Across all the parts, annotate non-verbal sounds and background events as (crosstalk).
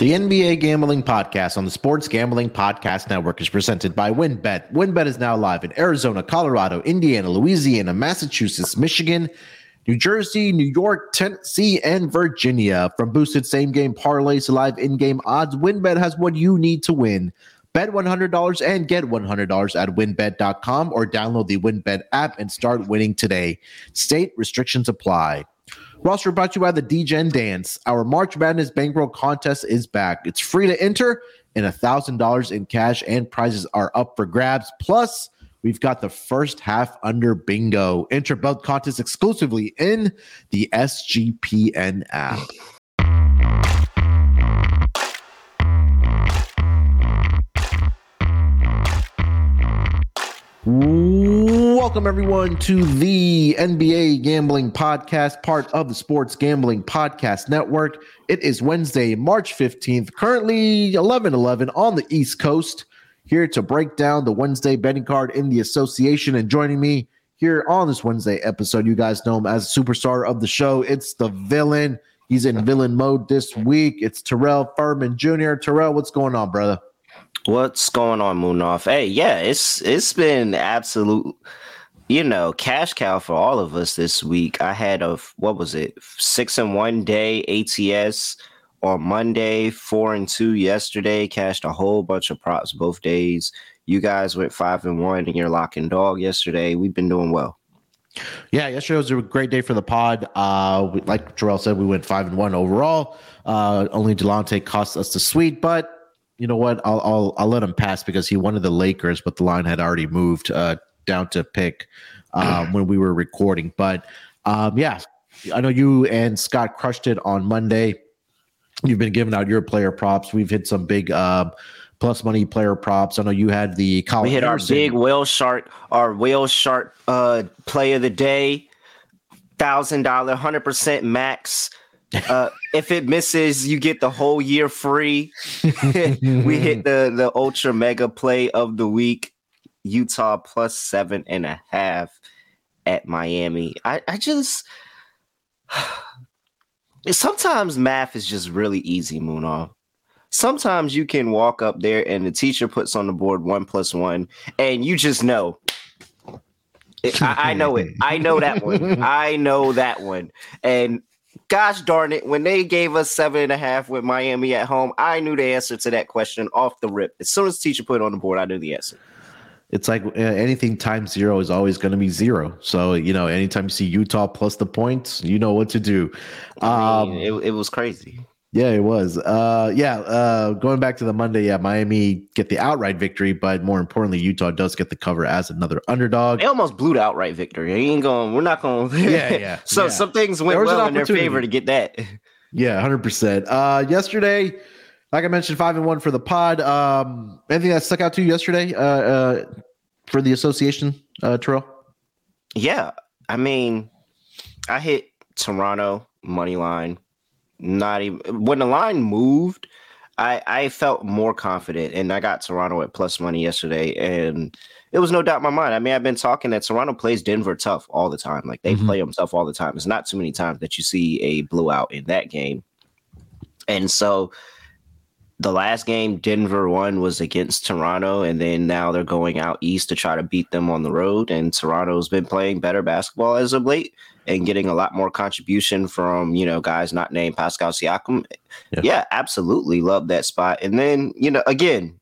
The NBA Gambling Podcast on the Sports Gambling Podcast Network is presented by WynnBET. WynnBET is now live in Arizona, Colorado, Indiana, Louisiana, Massachusetts, Michigan, New Jersey, New York, Tennessee, and Virginia. From boosted same game parlays to live in game odds, WynnBET has what you need to win. Bet $100 and get $100 at wynnbet.com or download the WynnBET app and start winning today. State restrictions apply. Roster brought to you by the Degen Dance. Our March Madness bankroll contest is back. It's free to enter, and $1,000 in cash and prizes are up for grabs. Plus, we've got the first half under bingo. Enter both contests exclusively in the SGPN app. Welcome, everyone, to the NBA Gambling Podcast, part of the Sports Gambling Podcast Network. It is Wednesday, March 15th, currently 11 11 on the East Coast. Here to break down the Wednesday betting card in the association. And joining me here on this Wednesday episode, you guys know him as superstar of the show. It's the villain. He's in villain mode this week. It's Terrell Furman Jr. Terrell, what's going on, brother? What's going on, Munaf? Hey, yeah, it's it's been absolute, you know, cash cow for all of us this week. I had a what was it, six and one day ATS on Monday, four and two yesterday. Cashed a whole bunch of props both days. You guys went five and one, and you're locking dog yesterday. We've been doing well. Yeah, yesterday was a great day for the pod. Uh, we, like Terrell said, we went five and one overall. Uh, only Delonte cost us the sweet, but you know what? I'll I'll I'll let him pass because he wanted the Lakers, but the line had already moved uh, down to pick um, when we were recording. But um, yeah, I know you and Scott crushed it on Monday. You've been giving out your player props. We've hit some big uh, plus money player props. I know you had the Colin we hit our big whale shark, our whale shark uh, play of the day, thousand dollar, hundred percent max uh, if it misses, you get the whole year free. (laughs) we hit the the ultra mega play of the week. Utah plus seven and a half at Miami. I, I just (sighs) sometimes math is just really easy, Munaf. Sometimes you can walk up there and the teacher puts on the board one plus one, and you just know. I, I know it. I know that one. (laughs) I know that one. And gosh darn it, when they gave us seven and a half with Miami at home, I knew the answer to that question off the rip. As soon as the teacher put it on the board, I knew the answer. It's like uh, anything times zero is always going to be zero. So, you know, anytime you see Utah plus the points, you know what to do. Um, mean, it, it was crazy. Yeah, it was. Uh, yeah, uh, going back to the Monday, yeah, Miami get the outright victory, but more importantly, Utah does get the cover as another underdog. They almost blew the outright victory. They ain't going. We're not going. Yeah, yeah. (laughs) so yeah. some things went well in their favor to get that. Yeah, hundred percent. Uh, yesterday, like I mentioned, five and one for the pod. Um, anything that stuck out to you yesterday? Uh, uh for the association, uh, Terrell. Yeah, I mean, I hit Toronto money line not even when the line moved, I I felt more confident, and I got Toronto at plus money yesterday, and it was no doubt in my mind. I mean, I've been talking that Toronto plays Denver tough all the time. Like they mm-hmm. play them tough all the time. It's not too many times that you see a blowout in that game, and so the last game Denver won was against Toronto, and then now they're going out east to try to beat them on the road. And Toronto's been playing better basketball as of late and getting a lot more contribution from you know guys not named Pascal Siakam. Yeah, yeah absolutely love that spot. And then you know again,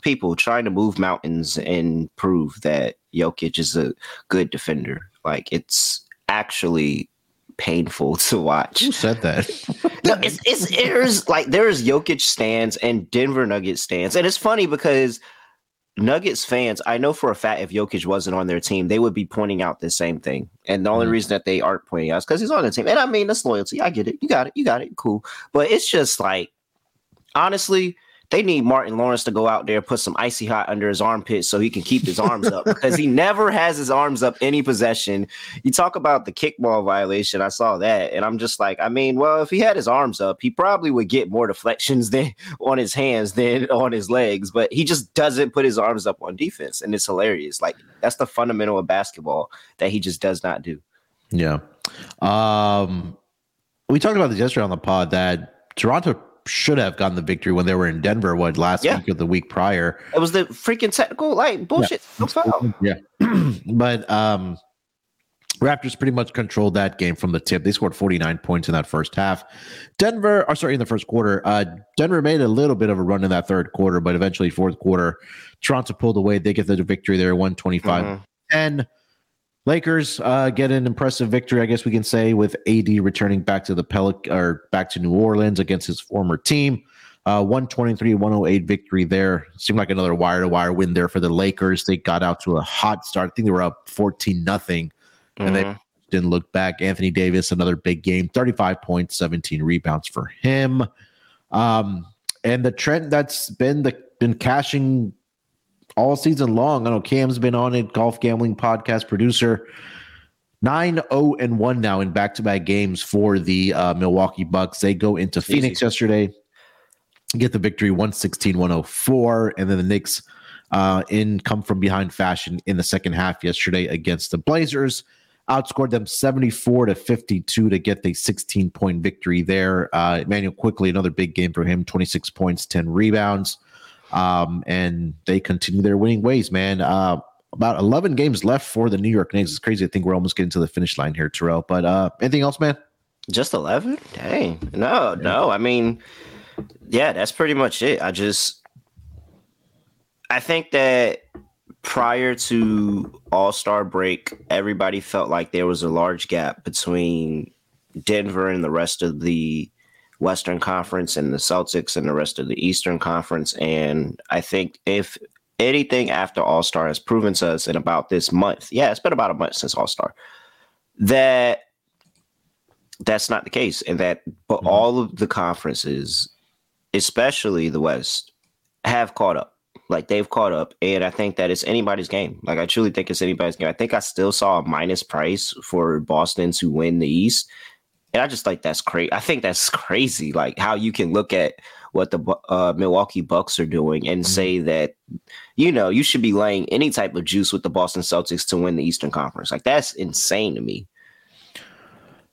people trying to move mountains and prove that Jokic is a good defender. Like it's actually painful (laughs) to watch. Who said that? (laughs) no, it's it's there's like there's Jokic stands and Denver Nuggets stands, and it's funny because Nuggets fans, I know for a fact if Jokic wasn't on their team, they would be pointing out the same thing. And the only mm-hmm. reason that they aren't pointing out is because he's on the team. And I mean, that's loyalty. I get it. You got it. You got it. Cool. But it's just like, honestly, they need Martin Lawrence to go out there, put some icy hot under his armpit so he can keep his arms up because he never has his arms up any possession. You talk about the kickball violation. I saw that, and I'm just like, I mean, well, if he had his arms up, he probably would get more deflections (laughs) than on his hands than on his legs, but he just doesn't put his arms up on defense, and it's hilarious. Like that's the fundamental of basketball that he just does not do. Yeah. Um, we talked about this yesterday on the pod that Toronto should have gotten the victory when they were in Denver. What last Yeah. week or the week prior? It was the freaking technical like bullshit. No foul. Yeah, (clears throat) but um, Raptors pretty much controlled that game from the tip. They scored 49 points in that first half. Denver, or sorry, in the first quarter, uh, Denver made a little bit of a run in that third quarter, but eventually fourth quarter, Toronto pulled away. They get the victory there, 125 Mhm. 10. Lakers uh, get an impressive victory, I guess we can say, with AD returning back to the Pelic or back to New Orleans against his former team. Uh, 123 108 victory there. Seemed like another wire to wire win there for the Lakers. They got out to a hot start. I think they were up 14 nothing and they Mhm. didn't look back. Anthony Davis, another big game, 35 points, 17 rebounds for him. Um, and the trend that's been the been cashing all season long. I know Cam's been on it, golf gambling podcast producer. 9 0 and 1 now in back to back games for the uh, Milwaukee Bucks. They go into Phoenix yesterday, get the victory 116 104. And then the Knicks uh, in come from behind fashion in the second half yesterday against the Blazers. Outscored them 74 to 52 to get the 16 point victory there. Uh, Immanuel Quickley, another big game for him 26 points, 10 rebounds. Um, and they continue their winning ways, man. Uh, about 11 games left for the New York Knicks. It's crazy. I think we're almost getting to the finish line here, Terrell. But uh, anything else, man? Just 11? Dang. No, no. I mean, yeah, that's pretty much it. I just, I think that prior to All Star break, everybody felt like there was a large gap between Denver and the rest of the Western Conference and the Celtics and the rest of the Eastern Conference. And I think if anything after All Star has proven to us in about this month, yeah, it's been about a month since All Star, that that's not the case. And that, but Mhm. all of the conferences, especially the West, have caught up. Like they've caught up. And I think that it's anybody's game. Like I truly think it's anybody's game. I think I still saw a minus price for Boston to win the East. And I just like that's crazy. I think that's crazy. Like how you can look at what the uh, Milwaukee Bucks are doing and Mhm. say that, you know, you should be laying any type of juice with the Boston Celtics to win the Eastern Conference. Like that's insane to me.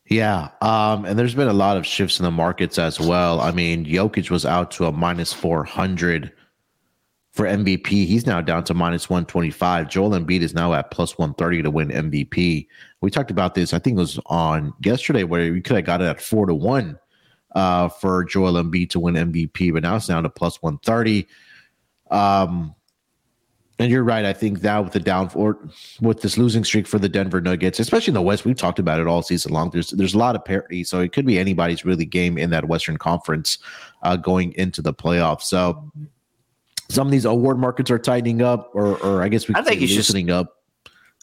Yeah. Um, and there's been a lot of shifts in the markets as well. I mean, Jokic was out to a minus 400 for MVP. He's now down to minus 125. Joel Embiid is now at plus 130 to win MVP. We talked about this, I think it was on yesterday, where we could have got it at four to one uh, for Joel Embiid to win MVP, but now it's down to plus 130. Um, and you're right. I think now with the down or with this losing streak for the Denver Nuggets, especially in the West, we've talked about it all season long. There's there's a lot of parity, so it could be anybody's really game in that Western Conference uh, going into the playoffs. So some of these award markets are tightening up, or or I guess we I think could say should- up.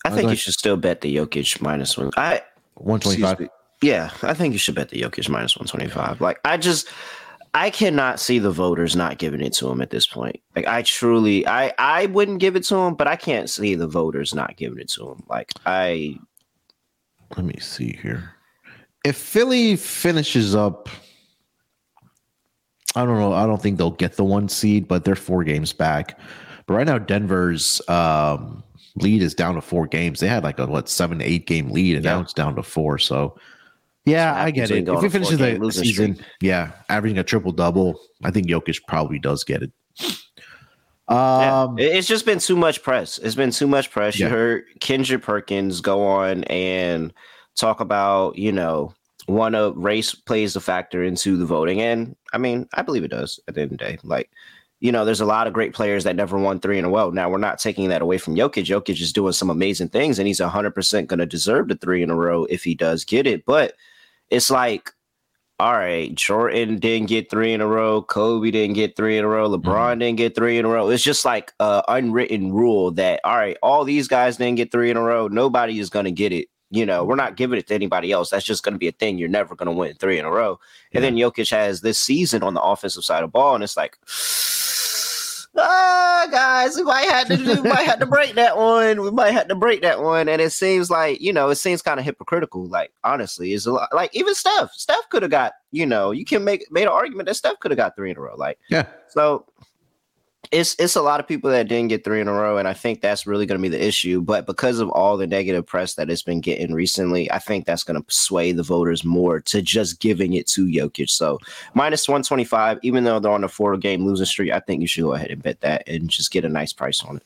I Oh, think go you should still bet the Jokic minus one. I One twenty five. Yeah, I think you should bet the Jokic minus 125. Like, I just, I cannot see the voters not giving it to him at this point. Like, I truly, I, I wouldn't give it to him, but I can't see the voters not giving it to him. Like, I, Let me see here. If Philly finishes up, I don't know. I don't think they'll get the one seed, but they're four games back. But right now, Denver's um, lead is down to four games. They had like a what seven, eight game lead, and now it's down to four. So, yeah, That's I get it. If he finishes the season, streak. yeah, averaging a triple double, I think Jokic probably does get it. yeah. Um, It- it's just been too much press. It's been too much press. Yeah. You heard Kendrick Perkins go on and talk about, you know, one of race plays a factor into the voting. And I mean, I believe it does at the end of the day. Like, you know, there's a lot of great players that never won three in a row. Now, we're not taking that away from Jokic. Jokic is doing some amazing things, and he's 100% going to deserve the three in a row if he does get it. But it's like, all right, Jordan didn't get three in a row. Kobe didn't get three in a row. Mm-hmm. LeBron didn't get three in a row. It's just like a unwritten rule that, all right, all these guys didn't get three in a row. Nobody is going to get it. You know, we're not giving it to anybody else. That's just going to be a thing. You're never going to win three in a row. And then Jokic has this season on the offensive side of ball, and it's like, (sighs) ah, guys, we might have to do, we might have to break that one. We might have to break that one. And it seems like, you know, it seems kind of hypocritical. Like, honestly, is a lot like even Steph. Steph could have got, you know, you can make made an argument that Steph could have got three in a row. Like, yeah, so it's it's a lot of people that didn't get three in a row, and I think that's really going to be the issue. But because of all the negative press that it's been getting recently, I think that's going to sway the voters more to just giving it to Jokic. So minus one twenty five, even though they're on a four game losing streak, I think you should go ahead and bet that and just get a nice price on it.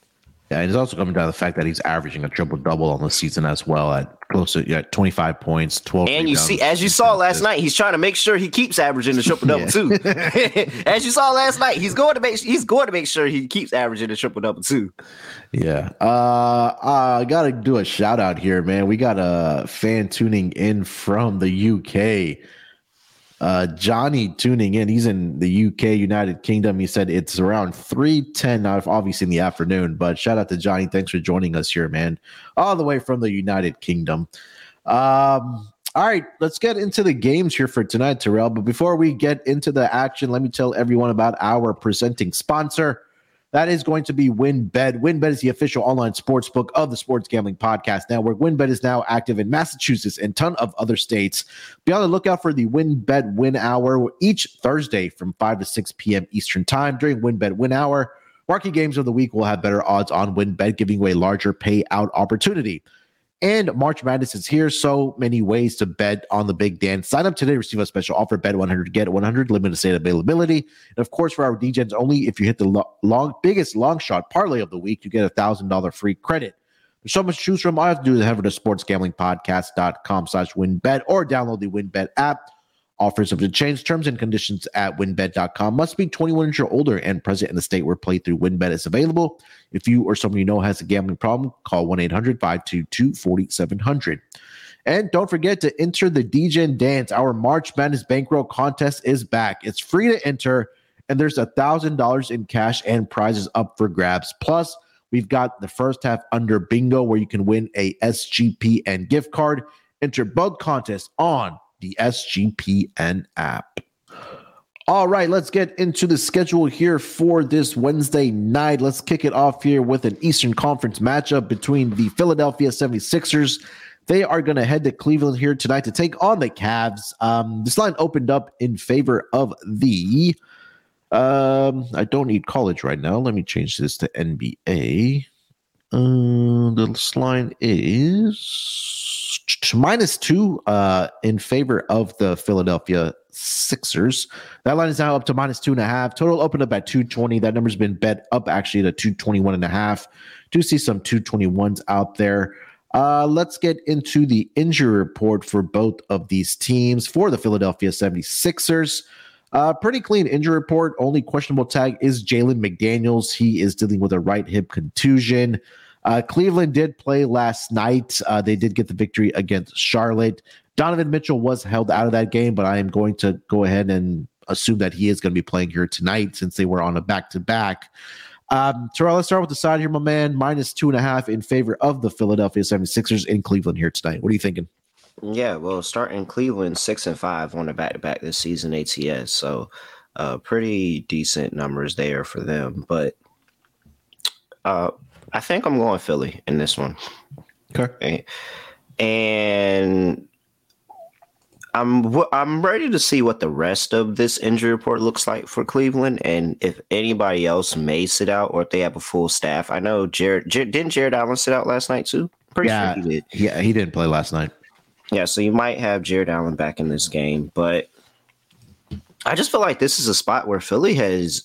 Yeah, and it's also coming down to the fact that he's averaging a triple double on the season as well at close to yeah, 25 points, 12. And you see, as you saw last night, he's trying to make sure he keeps averaging the triple double too. (laughs) (laughs) as you saw last night, he's going to make he's going to make sure he keeps averaging the triple double too. Yeah. Uh, I got to do a shout out here, man. We got a fan tuning in from the UK. Uh, Johnny tuning in. He's in the UK, United Kingdom. He said it's around 310 now, obviously in the afternoon. But shout out to Johnny. Thanks for joining us here, man. All the way from the United Kingdom. Um, all right, let's get into the games here for tonight, Terrell. But before we get into the action, let me tell everyone about our presenting sponsor. That is going to be WynnBET. WynnBET is the official online sports book of the Sports Gambling Podcast Network. WynnBET is now active in Massachusetts and ton of other states. Be on the lookout for the WynnBET Win Hour each Thursday from 5 to 6 p.m. Eastern Time. During WynnBET Win Hour, marquee games of the week will have better odds on WynnBET, giving away larger payout opportunity. And March Madness is here. So many ways to bet on the big dance. Sign up today, receive a special offer. Bet 100, get 100, limited state availability. And of course, for our DJs only, if you hit the lo- long, biggest long shot parlay of the week, you get a thousand dollar free credit. There's so much to choose from. All you have to do is head over to sportsgamblingpodcast.com slash wynnbet or download the wynnbet app. Offers subject to change terms and conditions at wynnbet.com. Must be 21 years or older and present in the state where playthrough WynnBET is available. If you or someone you know has a gambling problem, call 1 800 522 4700. And don't forget to enter the Degen Dance. Our March Madness Bankroll contest is back. It's free to enter, and there's a $1,000 in cash and prizes up for grabs. Plus, we've got the first half under bingo where you can win a SGPN gift card. Enter both contests on the SGPN app. All right, let's get into the schedule here for this Wednesday night. Let's kick it off here with an Eastern Conference matchup between the Philadelphia 76ers. They are going to head to Cleveland here tonight to take on the Cavs. Um, this line opened up in favor of the. Um, I don't need college right now. Let me change this to NBA. Uh, the line is minus two uh, in favor of the Philadelphia Sixers. That line is now up to minus two and a half. Total opened up at 220. That number's been bet up actually to 221 and a half. Do see some 221s out there. Uh, let's get into the injury report for both of these teams. For the Philadelphia 76ers, uh, pretty clean injury report. Only questionable tag is Jalen McDaniels. He is dealing with a right hip contusion. Uh, Cleveland did play last night. Uh, they did get the victory against Charlotte. Donovan Mitchell was held out of that game, but I am going to go ahead and assume that he is going to be playing here tonight since they were on a back to back. Terrell, let's start with the side here, my man. Minus two and a half in favor of the Philadelphia 76ers in Cleveland here tonight. What are you thinking? Yeah, well, starting Cleveland six and five on a back to back this season ATS. So uh pretty decent numbers there for them. But uh I think I'm going Philly in this one. Okay. And I'm I'm ready to see what the rest of this injury report looks like for Cleveland, and if anybody else may sit out, or if they have a full staff. I know Jared, Jarrett didn't Jarrett Allen sit out last night too. Pretty yeah, sure he did. Yeah, he didn't play last night. Yeah, so you might have Jarrett Allen back in this game, but I just feel like this is a spot where Philly has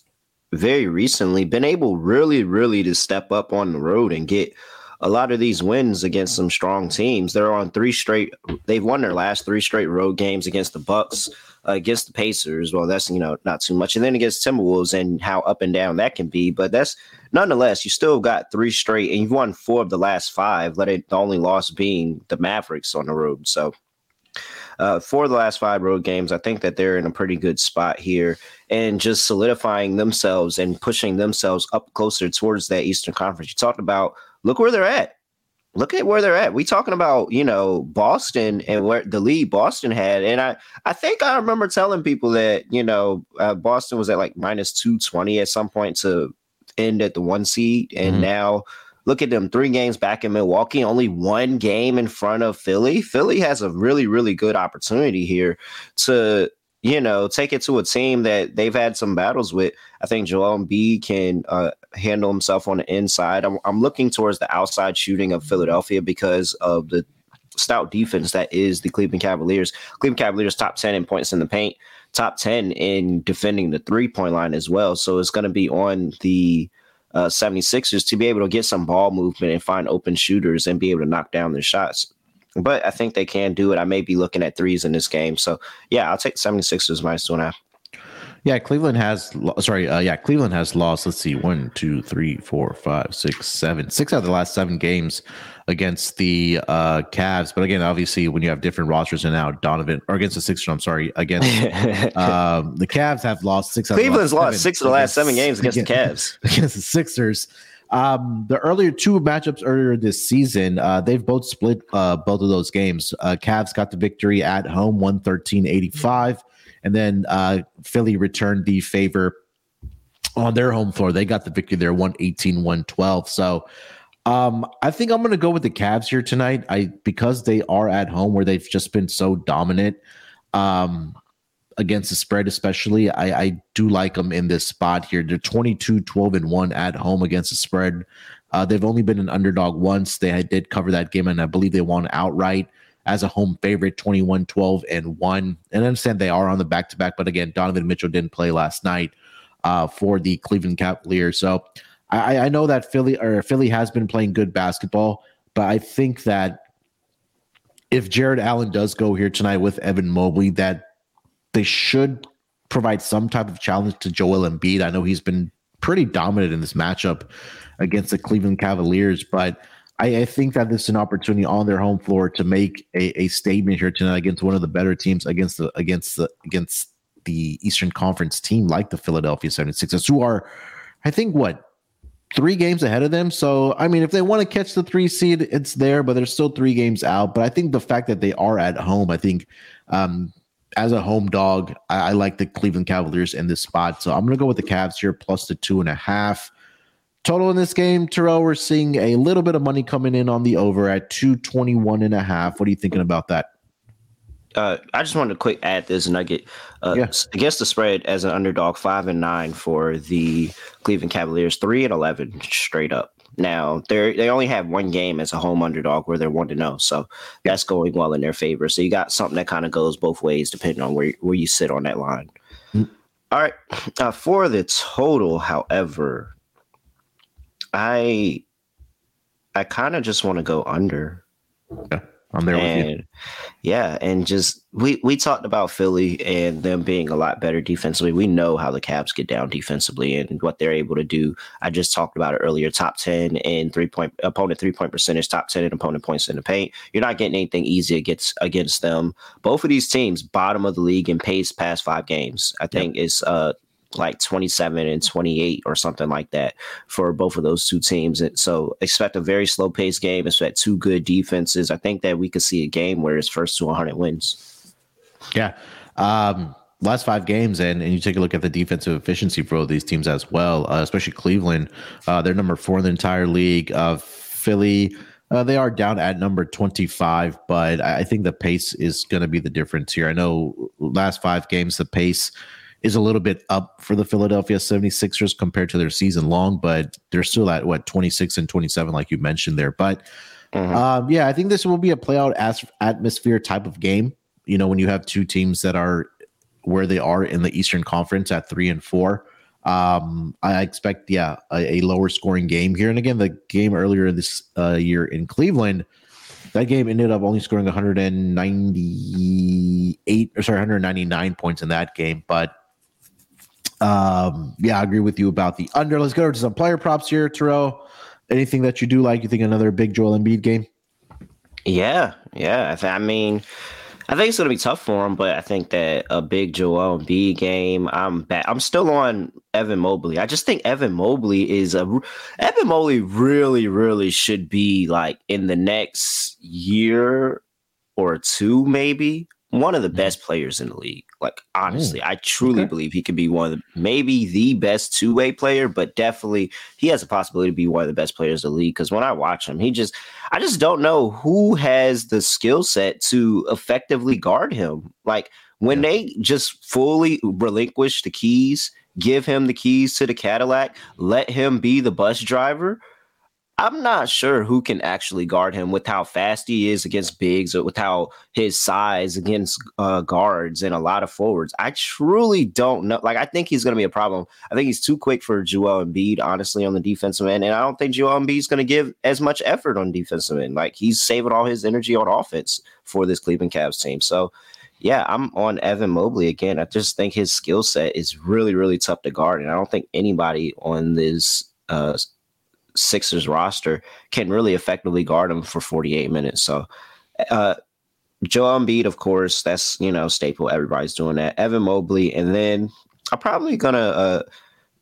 very recently been able really, really to step up on the road and get a lot of these wins against some strong teams. They're on three straight. They've won their last three straight road games against the Bucks, uh, against the Pacers. Well, that's you know not too much, and then against Timberwolves and how up and down that can be. But that's nonetheless, you still got three straight, and you've won four of the last five. Let it the only loss being the Mavericks on the road. So uh, for the last five road games. I think that they're in a pretty good spot here and just solidifying themselves and pushing themselves up closer towards that Eastern Conference. You talked about look where they're at. Look at where they're at. We talking about you know Boston and where the lead Boston had, and I I think I remember telling people that you know uh, Boston was at like minus two twenty at some point to end at the one seed, and mm-hmm. now Look at them, three games back in Milwaukee, only one game in front of Philly. Philly has a really, really good opportunity here to you know, take it to a team that they've had some battles with. I think Joel Embiid can uh, handle himself on the inside. I'm, I'm looking towards the outside shooting of Philadelphia because of the stout defense that is the Cleveland Cavaliers. Cleveland Cavaliers top 10 in points in the paint, top 10 in defending the three point line as well. So it's going to be on the uh, 76ers to be able to get some ball movement and find open shooters and be able to knock down their shots. But I think they can do it. I may be looking at threes in this game. So yeah, I'll take 76ers minus two and a half. Yeah, Cleveland has sorry, uh, yeah, Cleveland has lost. Let's see, one, two, three, four, five, six, seven, six out of the last seven games against the uh Cavs. But again, obviously, when you have different rosters and now Donovan or against the Sixers, I'm sorry, against (laughs) um, the Cavs have lost six. Cleveland's lost six of the last seven games against, against the (laughs) Cavs against the Sixers. Um, the earlier two matchups earlier this season, uh, they've both split uh, both of those games. Uh, Cavs got the victory at home, 113 85. And then uh, Philly returned the favor on their home floor. They got the victory there, 118 112. So um, I think I'm going to go with the Cavs here tonight. I because they are at home where they've just been so dominant um, against the spread, especially. I, I do like them in this spot here. They're 22 12 and 1 at home against the spread. Uh, they've only been an underdog once. They did cover that game, and I believe they won outright as a home favorite 21 12 and 1 and I understand they are on the back to back but again donovan mitchell didn't play last night uh, for the cleveland cavaliers so I, I know that philly or philly has been playing good basketball but i think that if Jarrett allen does go here tonight with evan mobley that they should provide some type of challenge to joel embiid. I know he's been pretty dominant in this matchup against the cleveland cavaliers but I, I, think that this is an opportunity on their home floor to make a, a statement here tonight against one of the better teams against the against the against the Eastern Conference team like the Philadelphia 76ers, who are, I think, what three games ahead of them. So, I mean, if they want to catch the three seed, it's there, but they're still three games out. But I think the fact that they are at home, I think, um, as a home dog, I, I like the Cleveland Cavaliers in this spot. So I'm going to go with the Cavs here plus the two and a half. Total in this game, Terrell, we're seeing a little bit of money coming in on the over at 221 and a half. What are you thinking about that? Uh, I just wanted to quick add this nugget uh, yeah. against the spread as an underdog, five and nine for the Cleveland Cavaliers, three and eleven straight up. Now they they only have one game as a home underdog where they're one to know, so that's going well in their favor. So you got something that kind of goes both ways depending on where where you sit on that line. Mm-hmm. All right, uh, for the total, however, I I kind of just want to go under. Yeah, I'm there and, with you. Yeah, and just we we talked about Philly and them being a lot better defensively. We know how the Cavs get down defensively and what they're able to do. I just talked about it earlier. Top ten in three point opponent three point percentage. Top ten in opponent points in the paint. You're not getting anything easy against against them. Both of these teams, bottom of the league in pace past five games. I think yep. is uh like 27 and 28 or something like that for both of those two teams. And so expect a very slow paced game, expect two good defenses. I think that we could see a game where it's first to 100 wins. Yeah. Um, last five games, and, and you take a look at the defensive efficiency for all these teams as well, uh, especially Cleveland. Uh, they're number four in the entire league. Uh, Philly, uh, they are down at number 25, but I think the pace is going to be the difference here. I know last five games, the pace is a little bit up for the Philadelphia 76ers compared to their season long, but they're still at what 26 and 27, like you mentioned there. But mm-hmm. um, yeah, I think this will be a playout as- atmosphere type of game. You know, when you have two teams that are where they are in the Eastern Conference at three and four. Um, I expect, yeah, a, a, lower scoring game here. And again, the game earlier this uh, year in Cleveland, that game ended up only scoring 198 or sorry, 199 points in that game. But um, yeah, I agree with you about the under. Let's go to some player props here, Terrell. Anything that you do like? You think another big Joel Embiid game? Yeah, yeah. I, th- I mean, I think it's going to be tough for him, but I think that a big Joel Embiid game. I'm back. I'm still on Evan Mobley. I just think Evan Mobley is a Evan Mobley really, really should be like in the next year or two, maybe one of the mm. best players in the league. Like honestly, mm. I truly okay. believe he could be one of the maybe the best two way player, but definitely he has a possibility to be one of the best players in the league. Because when I watch him, he just I just don't know who has the skill set to effectively guard him. Like When yeah. they just fully relinquish the keys, give him the keys to the Cadillac, let him be the bus driver, I'm not sure who can actually guard him with how fast he is against bigs or with how his size against uh, guards and a lot of forwards. I truly don't know. Like, I think he's going to be a problem. I think he's too quick for Joel Embiid, honestly, on the defensive end. And I don't think Joel Embiid is going to give as much effort on defensive end. Like, he's saving all his energy on offense for this Cleveland Cavs team. So, yeah, I'm on Evan Mobley again. I just think his skill set is really, really tough to guard. And I don't think anybody on this uh, Sixers roster can really effectively guard him for 48 minutes. So, uh, Joel Embiid, of course, that's you know staple. Everybody's doing that. Evan Mobley, and then I'm probably gonna uh,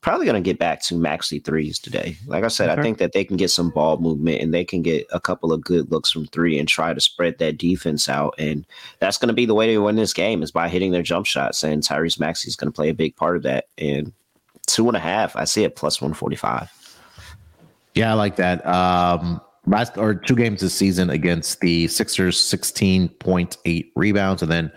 probably gonna get back to Maxey threes today. Like I said, okay. I think that they can get some ball movement and they can get a couple of good looks from three and try to spread that defense out. And that's gonna be the way to win this game is by hitting their jump shots. And Tyrese Maxey is gonna play a big part of that. And two and a half, I see it plus one forty five. Yeah, I like that. Um, last or two games this season against the Sixers, 16.8 rebounds. And then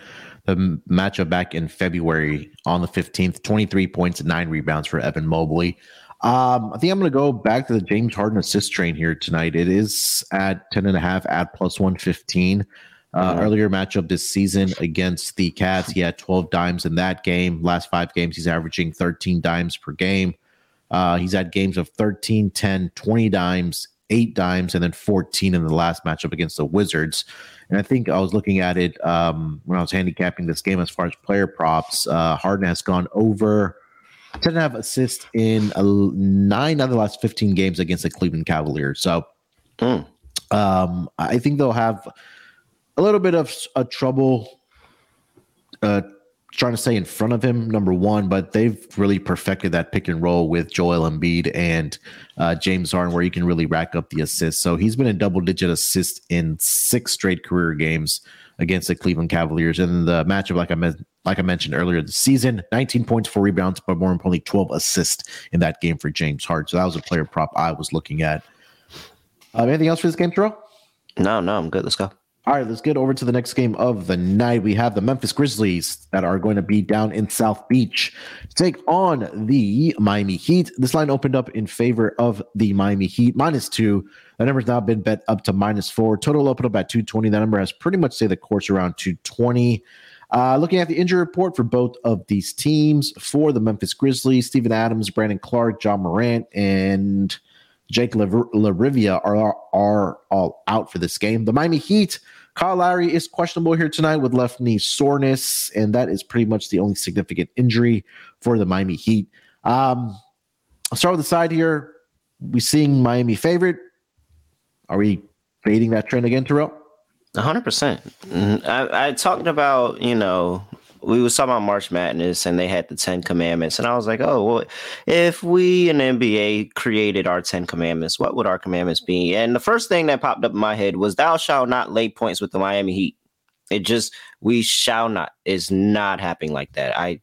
the matchup back in February on the 15th, 23 points nine rebounds for Evan Mobley. Um, I think I'm going to go back to the James Harden assist train here tonight. It is at 10 and a half at plus 115. Uh, mm-hmm. Earlier matchup this season against the Cavs, he had 12 dimes in that game. Last five games, he's averaging 13 dimes per game. Uh, he's had games of 13, 10, 20 dimes, eight dimes, and then 14 in the last matchup against the Wizards. And I think I was looking at it um, when I was handicapping this game as far as player props. Uh, Harden has gone over 10 and a half assists in a, nine of the last 15 games against the Cleveland Cavaliers. So mm. um, I think they'll have a little bit of a trouble uh, trying to stay in front of him, number one, but they've really perfected that pick and roll with Joel Embiid and uh, James Harden, where he can really rack up the assists. So he's been a double digit assist in six straight career games against the Cleveland Cavaliers. And the matchup, like I meant, like I mentioned earlier the season, 19 points, four rebounds, but more importantly, 12 assists in that game for James Harden. So that was a player prop I was looking at. Uh, anything else for this game, Terrell? No, no, I'm good. Let's go. All right, let's get over to the next game of the night. We have the Memphis Grizzlies that are going to be down in South Beach to take on the Miami Heat. This line opened up in favor of the Miami Heat, minus two. The number's now been bet up to minus four. Total opened up at 220. That number has pretty much stayed the course around 220. Uh, looking at the injury report for both of these teams, for the Memphis Grizzlies, Steven Adams, Brandon Clarke, Ja Morant, and Jake LaRavia are, are all out for this game. The Miami Heat Kyle Lowry is questionable here tonight with left knee soreness, and that is pretty much the only significant injury for the Miami Heat. Um, I'll start with the side here. We seeing Miami favorite. Are we fading that trend again, Terrell? 100%. Mm-hmm. I, I talked about, you know, we was talking about March Madness and they had the Ten Commandments, and I was like, oh, well, if we in the NBA created our Ten Commandments, what would our commandments be? And the first thing that popped up in my head was, "Thou shalt not lay points with the Miami Heat." It just we shall not is not happening like that. I,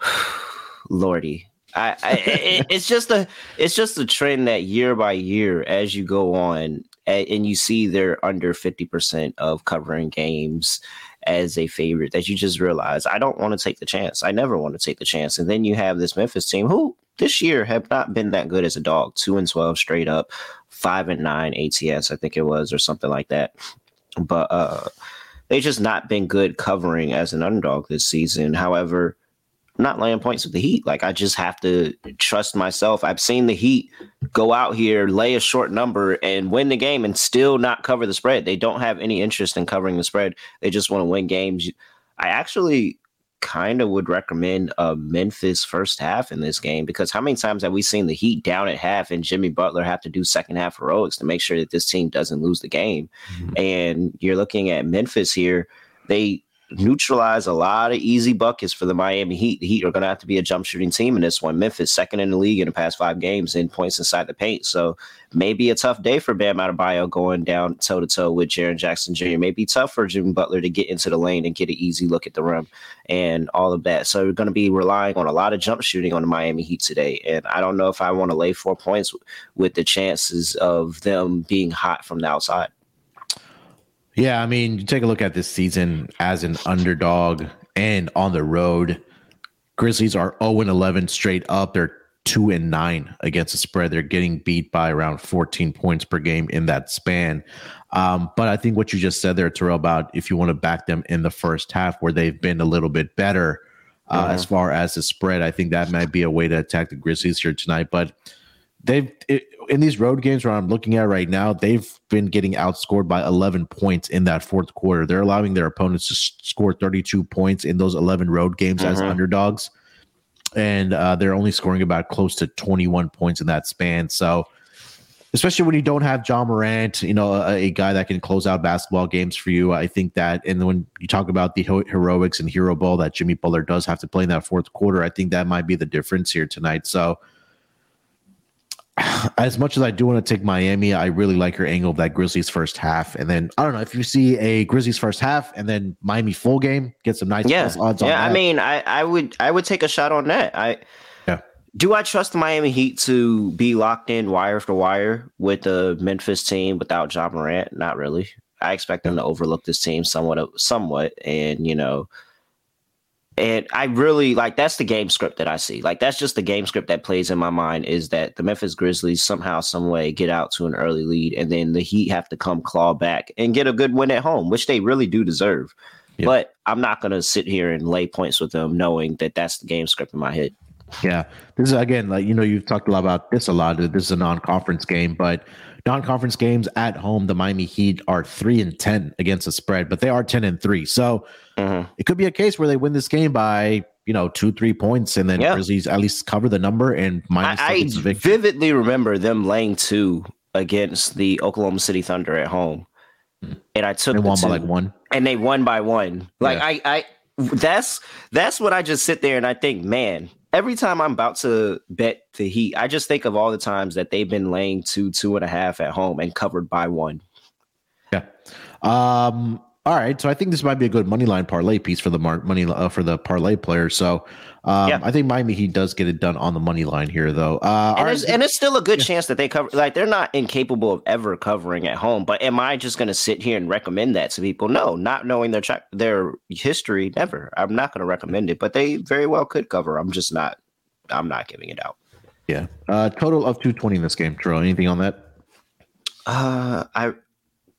(sighs) Lordy, I, I it, (laughs) it's just a it's just a trend that year by year as you go on and you see they're under 50% of covering games as a favorite that you just realize I don't want to take the chance. I never want to take the chance. And then you have this Memphis team who this year have not been that good as a dog. Two and twelve straight up, five and nine ATS, I think it was, or something like that. But uh they just not been good covering as an underdog this season. However, not laying points with the Heat. Like I just have to trust myself. I've seen the Heat go out here, lay a short number, and win the game, and still not cover the spread. They don't have any interest in covering the spread. They just want to win games. I actually kind of would recommend a Memphis first half in this game because how many times have we seen the Heat down at half and Jimmy Butler have to do second half heroics to make sure that this team doesn't lose the game? Mm-hmm. And you're looking at Memphis here. They neutralize a lot of easy buckets for the Miami Heat. The Heat are going to have to be a jump shooting team in this one. Memphis, second in the league in the past five games in points inside the paint. So maybe a tough day for Bam Adebayo going down toe to toe with Jaren Jackson Jr. Maybe tough for Jimmy Butler to get into the lane and get an easy look at the rim and all of that. So we're going to be relying on a lot of jump shooting on the Miami Heat today. And I don't know if I want to lay four points with the chances of them being hot from the outside. Yeah, I mean, you take a look at this season as an underdog and on the road. Grizzlies are 0 11 straight up. They're 2 and 9 against the spread. They're getting beat by around 14 points per game in that span. Um, but I think what you just said there, Terrell, about if you want to back them in the first half where they've been a little bit better uh, uh-huh. as far as the spread, I think that might be a way to attack the Grizzlies here tonight. But they've it, in these road games where I'm looking at right now, they've been getting outscored by 11 points in that fourth quarter. They're allowing their opponents to score 32 points in those 11 road games mm-hmm. as underdogs, and uh, they're only scoring about close to 21 points in that span. So, especially when you don't have Ja Morant, you know, a, a, guy that can close out basketball games for you, I think that, and when you talk about the heroics and hero ball that Jimmy Butler does have to play in that fourth quarter, I think that might be the difference here tonight. So as much as I do want to take Miami, I really like your angle of that Grizzlies first half. And then I don't know if you see a Grizzlies first half and then Miami full game, get some nice yeah. odds on yeah, I mean, I, I would I would take a shot on that. I yeah. Do I trust the Miami Heat to be locked in wire for wire with the Memphis team without Ja Morant? Not really. I expect them to overlook this team somewhat, somewhat, and you know, and I really like that's the game script that I see. Like that's just the game script that plays in my mind is that the Memphis Grizzlies somehow, some way get out to an early lead, and then the Heat have to come claw back and get a good win at home, which they really do deserve. Yeah. But I'm not going to sit here and lay points with them, knowing that that's the game script in my head. Yeah, this is again like you know you've talked a lot about this a lot. This is a non-conference game, but non-conference games at home, the Miami Heat are three and ten against the spread, but they are ten and three. So mm-hmm. it could be a case where they win this game by you know two three points, and then yeah. Grizzlies at least cover the number and minus. I, I vividly remember them laying two against the Oklahoma City Thunder at home, hmm. and I took they won by like one, and they won by one. Like yeah. I, I that's that's what I just sit there and I think, man, every time I'm about to bet the Heat, I just think of all the times that they've been laying two, two and a half at home and covered by one. Yeah. Um, all right, so I think this might be a good money line parlay piece for the mar- money uh, for the parlay player. So um, yeah. I think Miami he does get it done on the money line here, though. Uh, and, right. and, it's still a good yeah. chance that they cover. Like they're not incapable of ever covering at home. But am I just going to sit here and recommend that to people? No, not knowing their tra- their history, never. I'm not going to recommend it. But they very well could cover. I'm just not. I'm not giving it out. Yeah. Uh, total of 220 in this game. Terrell, anything on that? Uh, I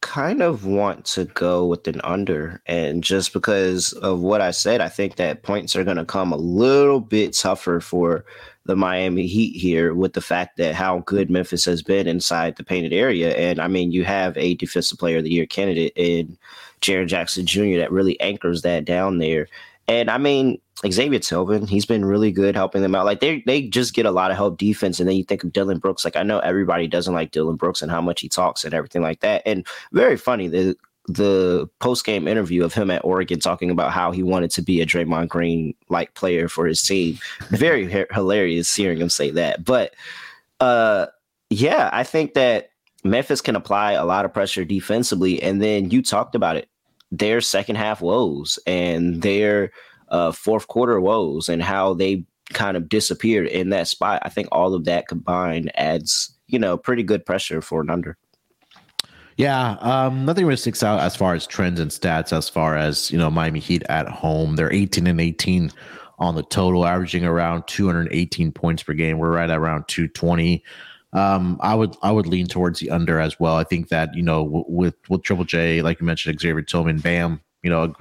kind of want to go with an under. And just because of what I said, I think that points are going to come a little bit tougher for the Miami Heat here with the fact that how good Memphis has been inside the painted area. And I mean, you have a defensive player of the year candidate in Jaren Jackson Jr. that really anchors that down there. And I mean, Xavier Tillman, he's been really good helping them out. Like they they just get a lot of help defense. And then you think of Dillon Brooks. Like I know everybody doesn't like Dillon Brooks and how much he talks and everything like that. And very funny the the post game interview of him at Oregon talking about how he wanted to be a Draymond Green like player for his team. Very hilarious hearing him say that. But uh yeah, I think that Memphis can apply a lot of pressure defensively. And then you talked about it their second half woes and their uh, fourth quarter woes and how they kind of disappeared in that spot. I think all of that combined adds, you know, pretty good pressure for an under. Yeah, um, nothing really sticks out as far as trends and stats. As far as you know, Miami Heat at home, they're 18 and 18 on the total, averaging around 218 points per game. We're right around 220. Um, I would I would lean towards the under as well. I think that you know w- with with Triple J, like you mentioned, Xavier Tillman, Bam, you know,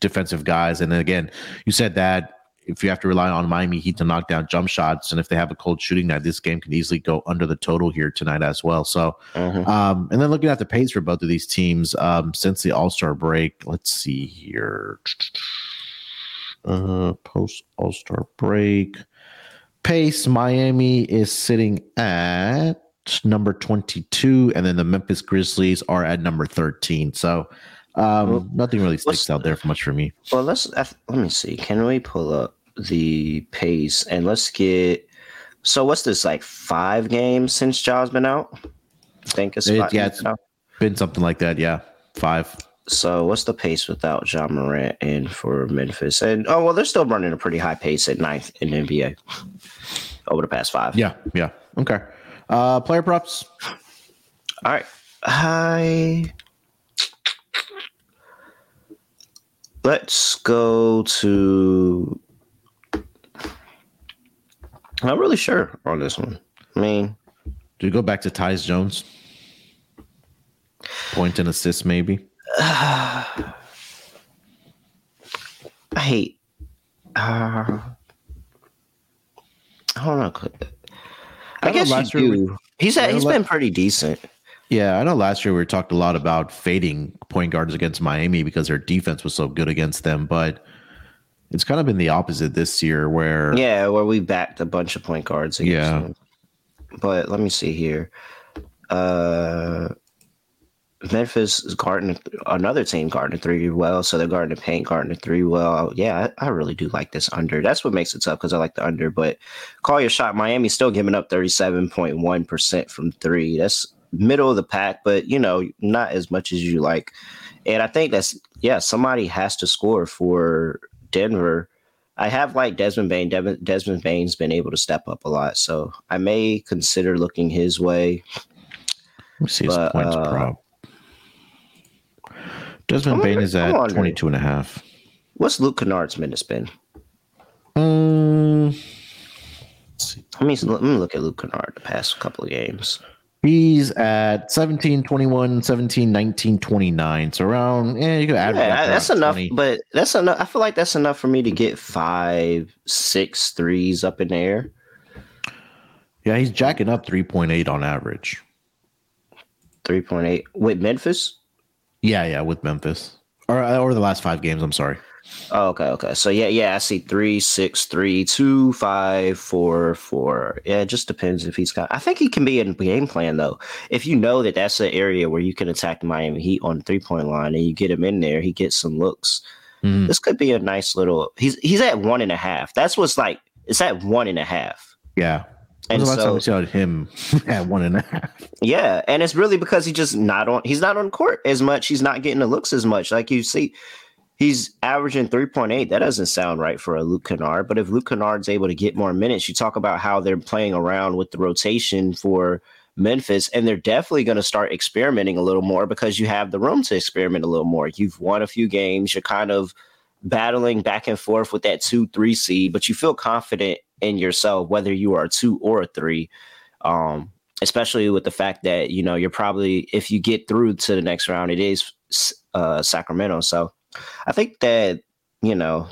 defensive guys, and again, you said that if you have to rely on Miami Heat to knock down jump shots, and if they have a cold shooting night, this game can easily go under the total here tonight as well. So, mm-hmm. um, and then looking at the pace for both of these teams um, since the All Star break, let's see here. (tsk) Uh, post All Star break pace, Miami is sitting at number 22, and then the Memphis Grizzlies are at number 13. So um, nothing really sticks out there for much for me. Well, let's let me see. Can we pull up the pace and let's get. So what's this like five games since Ja's been out? I think it's it, yeah, it's now. been something like that. Yeah, five. So what's the pace without Ja Morant and for Memphis? And oh well, they're still running a pretty high pace at ninth in the NBA (laughs) over the past five. Yeah, yeah. Okay. Uh player props. All right. I let's go to. I'm not really sure on this one. I mean, do you go back to Tyus Jones? Point and assist, maybe. (sighs) I hate. Uh, I don't know. I, I guess you do. He's had, he's been pretty decent. Yeah, I know last year we talked a lot about fading point guards against Miami because their defense was so good against them, but it's kind of been the opposite this year where Yeah, where we backed a bunch of point guards yeah. Them. But let me see here. Uh Memphis is guarding another team guarding three well, so they're guarding the paint, guarding three well. Yeah, I, I really do like this under. That's what makes it tough because I like the under. But call your shot. Miami's still giving up thirty seven point one percent from three. That's middle of the pack, but you know, not as much as you like. And I think that's yeah, somebody has to score for Denver. I have like Desmond Bane. Desmond Bane's been able to step up a lot, so I may consider looking his way. Let me see but, his points uh, prop. Desmond Bane is at 22 and a half. What's Luke Kennard's minutes been? Um, let me let me look at Luke Kennard the past couple of games. He's at 17, 21, 17, 19, 29. So around, yeah, you could add yeah, that's enough, 20. but that's enough. I feel like that's enough for me to get five, six threes up in there. Yeah, he's jacking up 3.8 on average. 3.8 with Memphis? Yeah, yeah, with Memphis. Or, or the last five games, I'm sorry. Oh, okay, okay. So yeah, yeah, I see three, six, three, two, five, four, four. Yeah, it just depends if he's got. I think he can be in game plan though. If you know that that's an area where you can attack the Miami Heat on three point line and you get him in there, he gets some looks. Mm. This could be a nice little. He's he's at one and a half. That's what's like. It's at one and a half. Yeah. And the last so, time we saw him (laughs) at one and a half. Yeah, and it's really because he just not on. He's not on court as much. He's not getting the looks as much. Like you see, He's averaging 3.8. That doesn't sound right for a Luke Kennard. But if Luke Kennard's able to get more minutes, you talk about how they're playing around with the rotation for Memphis, and they're definitely going to start experimenting a little more because you have the room to experiment a little more. You've won a few games. You're kind of battling back and forth with that two, three seed, but you feel confident in yourself, whether you are a two or a three. Um, especially with the fact that you know you're probably if you get through to the next round, it is uh, Sacramento. So I think that, you know,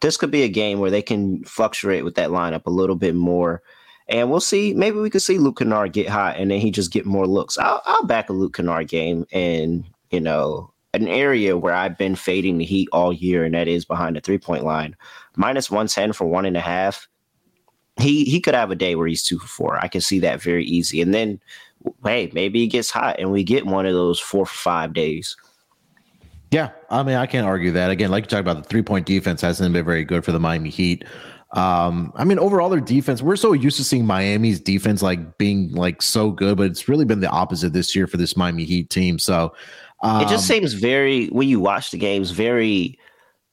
this could be a game where they can fluctuate with that lineup a little bit more. And we'll see. Maybe we could see Luke Kennard get hot and then he just get more looks. I'll, I'll back a Luke Kennard game and, you know, an area where I've been fading the Heat all year, and that is behind the three point line. Minus 110 for one and a half. He he could have a day where he's two for four. I can see that very easy. And then, hey, maybe he gets hot and we get one of those four for five days. Yeah, I mean, I can't argue that. Again, like you talked about, the three point defense hasn't been very good for the Miami Heat. Um, I mean, overall, their defense, we're so used to seeing Miami's defense like being like so good, but it's really been the opposite this year for this Miami Heat team. So um, it just um, seems very, when you watch the games, very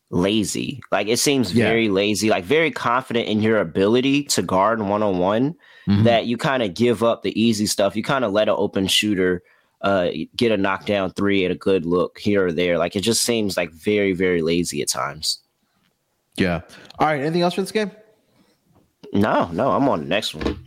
lazy. Like it seems yeah. very lazy, like very confident in your ability to guard one on one that you kind of give up the easy stuff. You kind of let an open shooter uh, get a knockdown three and a good look here or there. Like it just seems like very, very lazy at times. Yeah. All right. Anything else for this game? No, no. I'm on the next one.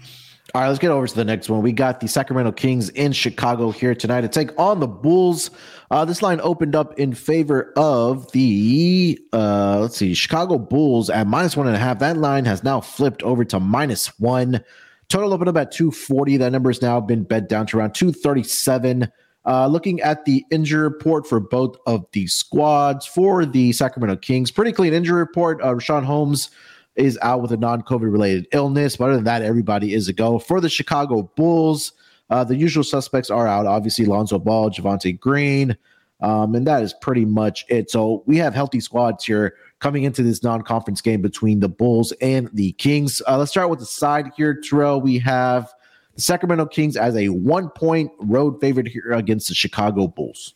All right, let's get over to the next one. We got the Sacramento Kings in Chicago here tonight to take on the Bulls. Uh, this line opened up in favor of the uh, let's see, Chicago Bulls at minus one and a half. That line has now flipped over to minus one. Total opened up at 240. That number has now been bed down to around 237. Uh, looking at the injury report for both of the squads for the Sacramento Kings, pretty clean injury report. Uh, Richaun Holmes is out with a non-COVID related illness, but other than that, everybody is a go. For the Chicago Bulls, uh, the usual suspects are out. Obviously, Lonzo Ball, Javonte Green, um, and that is pretty much it. So we have healthy squads here coming into this non-conference game between the Bulls and the Kings. Uh, let's start with the side here, Terrell. We have the Sacramento Kings as a one-point road favorite here against the Chicago Bulls.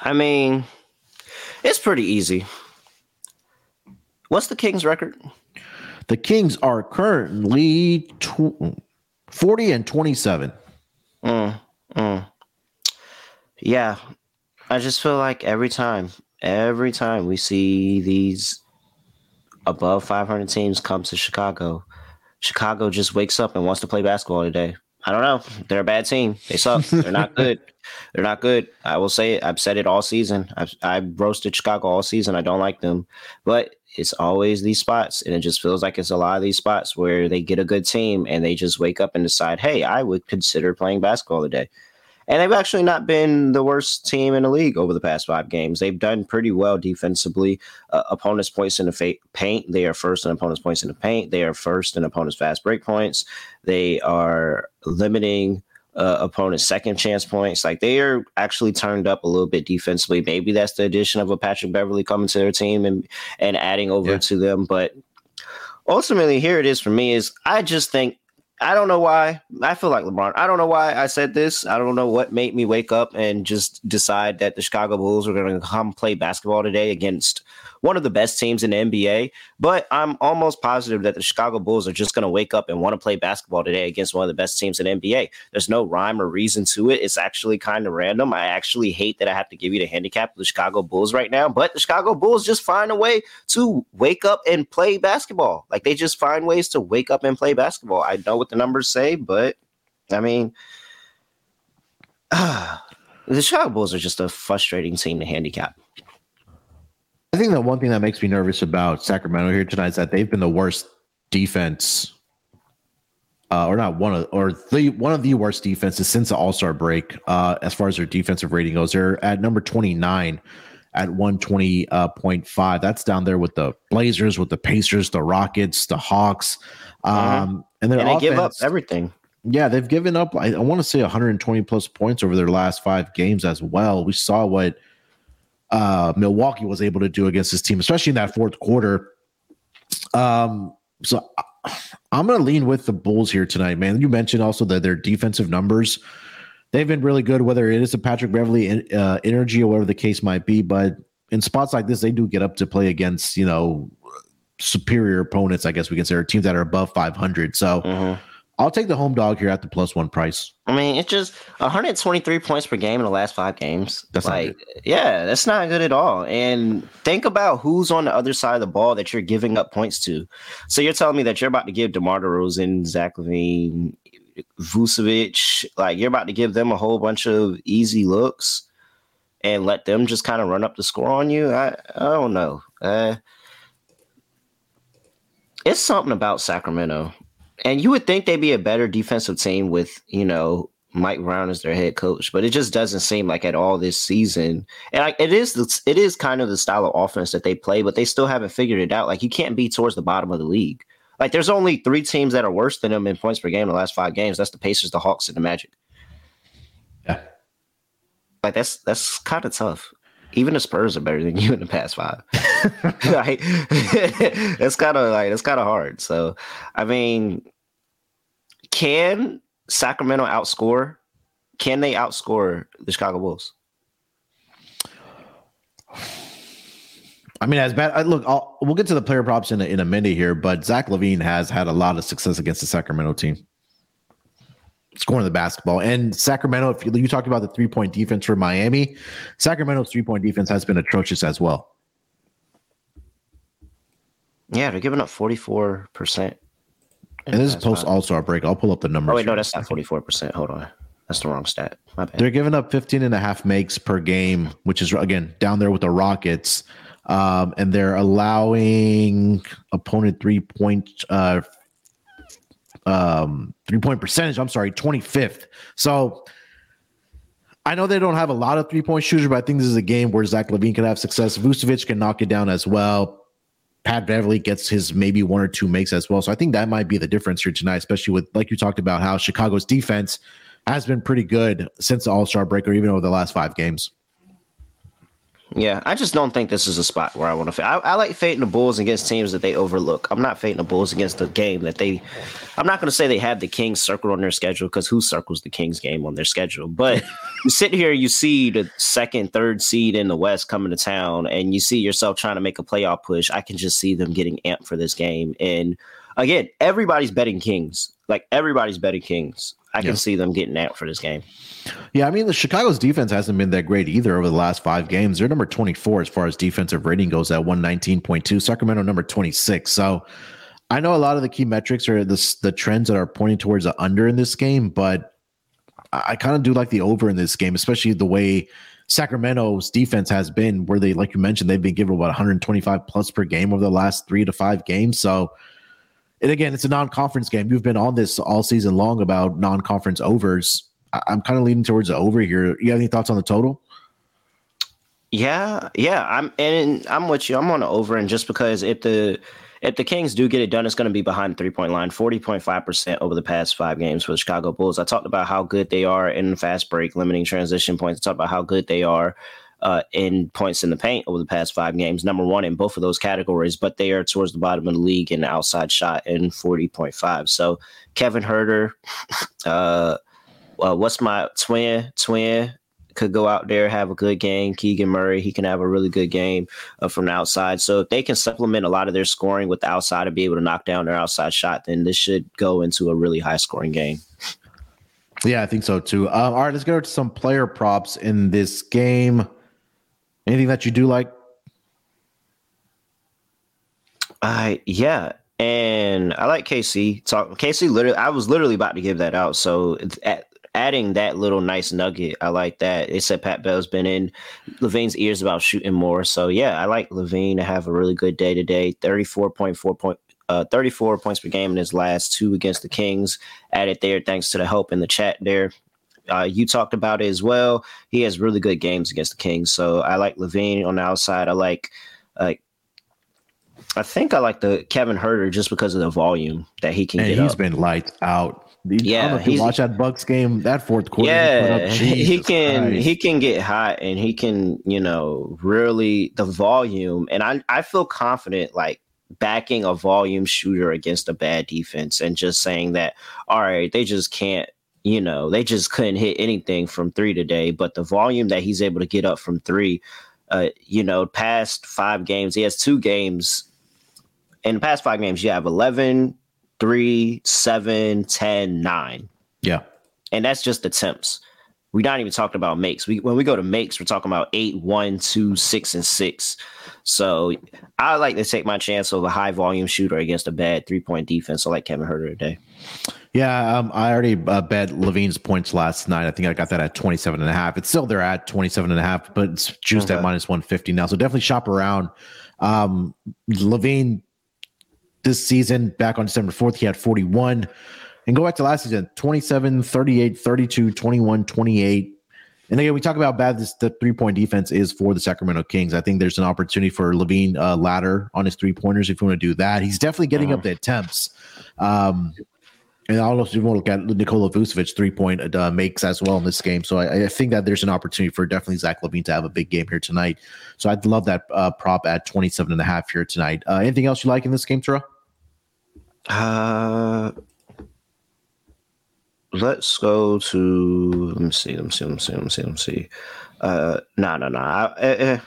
I mean, it's pretty easy. What's the Kings' record? The Kings are currently tw- 40 and 27. Mm, mm. Yeah, I just feel like every time every time we see these above 500 teams come to Chicago, Chicago just wakes up and wants to play basketball today. I don't know. They're a bad team. They suck. (laughs) They're not good. They're not good. I will say it. I've said it all season. I've I've roasted Chicago all season. I don't like them, but it's always these spots, and it just feels like it's a lot of these spots where they get a good team and they just wake up and decide, hey, I would consider playing basketball today. And they've actually not been the worst team in the league over the past five games. They've done pretty well defensively. Uh, opponents' points in the fa- paint, they are first in opponents' points in the paint. They are first in opponents' fast break points. They are limiting uh, opponents' second chance points. Like they are actually turned up a little bit defensively. Maybe that's the addition of a Patrick Beverley coming to their team and and adding over yeah. to them. But ultimately, here it is for me: is I just think I don't know why. I feel like LeBron. I don't know why I said this. I don't know what made me wake up and just decide that the Chicago Bulls were going to come play basketball today against one of the best teams in the NBA. But I'm almost positive that the Chicago Bulls are just going to wake up and want to play basketball today against one of the best teams in the NBA. There's no rhyme or reason to it. It's actually kind of random. I actually hate that I have to give you the handicap of the Chicago Bulls right now, but the Chicago Bulls just find a way to wake up and play basketball. Like they just find ways to wake up and play basketball. I know what the numbers say, but I mean, uh, (sighs) the Chicago Bulls are just a frustrating team to handicap. I think the one thing that makes me nervous about Sacramento here tonight is that they've been the worst defense, uh, or not one of, or the one of the worst defenses since the All Star break. Uh, as far as their defensive rating goes, they're at number twenty nine at one twenty uh, point five. That's down there with the Blazers, with the Pacers, the Rockets, the Hawks, mm-hmm. um, and, and they offense, give up everything. Yeah, they've given up. I, I want to say 120 plus points over their last five games as well. We saw what uh, Milwaukee was able to do against this team, especially in that fourth quarter. Um, so I'm going to lean with the Bulls here tonight, man. You mentioned also that their defensive numbers, they've been really good, whether it is a Patrick Beverley uh, energy or whatever the case might be. But in spots like this, they do get up to play against, you know, superior opponents, I guess we can say, or teams that are above 500. So, mm-hmm. I'll take the home dog here at the plus one price. I mean, it's just 123 points per game in the last five games. That's like, yeah, that's not good at all. And think about who's on the other side of the ball that you're giving up points to. So you're telling me that you're about to give DeMar DeRozan, Zach LaVine, Vucevic, like you're about to give them a whole bunch of easy looks and let them just kind of run up the score on you. I, I don't know. Uh, it's something about Sacramento and you would think they'd be a better defensive team with, you know, Mike Brown as their head coach, but it just doesn't seem like at all this season. And I, it is the, it is kind of the style of offense that they play, but they still haven't figured it out. Like you can't be towards the bottom of the league. Like there's only three teams that are worse than them in points per game in the last five games. That's the Pacers, the Hawks, and the Magic. Yeah, like that's that's kind of tough. Even the Spurs are better than you in the past five. (laughs) (laughs) like it's kind of like it's kind of hard. So I mean, can Sacramento outscore? Can they outscore the Chicago Bulls? I mean, as bad. Look, I'll, we'll get to the player props in a, in a minute here, but Zach LaVine has had a lot of success against the Sacramento team, scoring the basketball. And Sacramento, if you, you talked about the three point defense for Miami, Sacramento's three point defense has been atrocious as well. Yeah, they're giving up forty four percent and this is post All Star break. I'll pull up the numbers. Oh, wait, no, that's not 44%. Hold on. That's the wrong stat. My bad. They're giving up 15 and a half makes per game, which is, again, down there with the Rockets. Um, and they're allowing opponent three point uh, um, three point percentage. I'm sorry, 25th. So I know they don't have a lot of three point shooters, but I think this is a game where Zach LaVine can have success. Vucevic can knock it down as well. Pat Beverley gets his maybe one or two makes as well. So I think that might be the difference here tonight, especially with like you talked about how Chicago's defense has been pretty good since the All Star break or even over the last five games. Yeah, I just don't think this is a spot where I want to. Fade. I, I like fading the Bulls against teams that they overlook. I'm not fading the Bulls against the game that they. I'm not going to say they have the Kings circled on their schedule because who circles the Kings game on their schedule? But (laughs) you sit here, you see the second, third seed in the West coming to town, and you see yourself trying to make a playoff push. I can just see them getting amped for this game. And again, everybody's betting Kings. like everybody's betting Kings. I can yeah. see them getting out for this game. Yeah, I mean the Chicago's defense hasn't been that great either over the last five games. They're number 24 as far as defensive rating goes at 119.2. Sacramento number 26. So I know a lot of the key metrics are the the trends that are pointing towards the under in this game, but I, I kind of do like the over in this game, especially the way Sacramento's defense has been, where they, like you mentioned, they've been given about 125 plus per game over the last three to five games. So and again, it's a non-conference game. You've been on this all season long about non-conference overs. I- am kind of leaning towards the over here. You have any thoughts on the total? Yeah, yeah. I'm and I'm with you. I'm on the over, and just because if the if the Kings do get it done, it's going to be behind the three point line, 40.5% over the past five games for the Chicago Bulls. I talked about how good they are in fast break, limiting transition points. I talked about how good they are uh, in points in the paint over the past five games, number one in both of those categories, but they are towards the bottom of the league in outside shot in 40.5. So Kevin Huerter, uh, uh, what's my twin? Twin could go out there have a good game. Keegan Murray, he can have a really good game uh, from the outside. So if they can supplement a lot of their scoring with the outside and be able to knock down their outside shot, then this should go into a really high scoring game. Yeah, I think so too. Uh, all right, let's go to some player props in this game. Anything that you do like? Uh yeah. And I like KC. Talk KC literally I was literally about to give that out. So at, adding that little nice nugget, I like that. It said Pat Bell's been in LaVine's ears about shooting more. So yeah, I like LaVine to have a really good day today. 34.4 point uh, 34 points per game in his last two against the Kings. Added there thanks to the help in the chat there. Uh, you talked about it as well. He has really good games against the Kings. So I like LaVine on the outside. I like, like, I think I like the Kevin Huerter just because of the volume that he can and get. He's up. been lights out. Yeah, he watch that Bucks game that fourth quarter. Yeah, he, he can Christ. he can get hot and he can you know really the volume and I I feel confident like backing a volume shooter against a bad defense and just saying that all right they just can't you know, they just couldn't hit anything from three today. But the volume that he's able to get up from three, uh, you know, past five games, he has two games. In the past five games, you have 11, 3, 7, 10, 9. Yeah. And that's just attempts. We're not even talking about makes. We when we go to makes, we're talking about eight, one, two, six, and six. So I like to take my chance of a high volume shooter against a bad three point defense. I like Kevin Huerter today. Yeah, um, I already uh, bet LaVine's points last night. I think I got that at 27 and a half. It's still there at 27 and a half, but it's juiced okay. at minus 150 now. So definitely shop around. Um, LaVine this season, back on December 4th, he had 41. And go back to last season 27, 38, 32, 21, 28. And again, we talk about bad this the three point defense is for the Sacramento Kings. I think there's an opportunity for LaVine uh, ladder on his three pointers if you want to do that. He's definitely getting uh-huh. up the attempts. Um, and I don't know if you want to look at Nikola Vucevic three point uh, makes as well in this game. So I, I, think that there's an opportunity for definitely Zach LaVine to have a big game here tonight. So I'd love that uh, prop at 27 and a half here tonight. Uh, anything else you like in this game, Tara? Uh, let's go to, let me see, let me see, let me see, let me see, let me see. Uh, no, no, no. I, uh,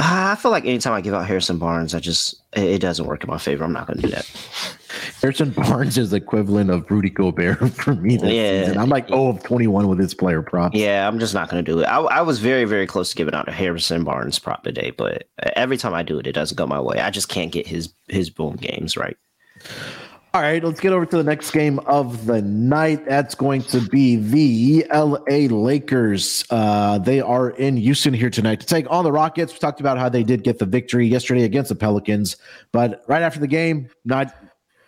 I feel like anytime I give out Harrison Barnes, I just it doesn't work in my favor. I'm not going to do that. Harrison Barnes is equivalent of Rudy Gobert (laughs) for me this yeah. season. I'm like oh of 21 with his player prop. Yeah, I'm just not going to do it. I, I, was very very close to giving out a Harrison Barnes prop today, but every time I do it, it doesn't go my way. I just can't get his his boom games right. All right, let's get over to the next game of the night. That's going to be the LA Lakers. Uh, they are in Houston here tonight to take on the Rockets. We talked about how they did get the victory yesterday against the Pelicans, but right after the game, not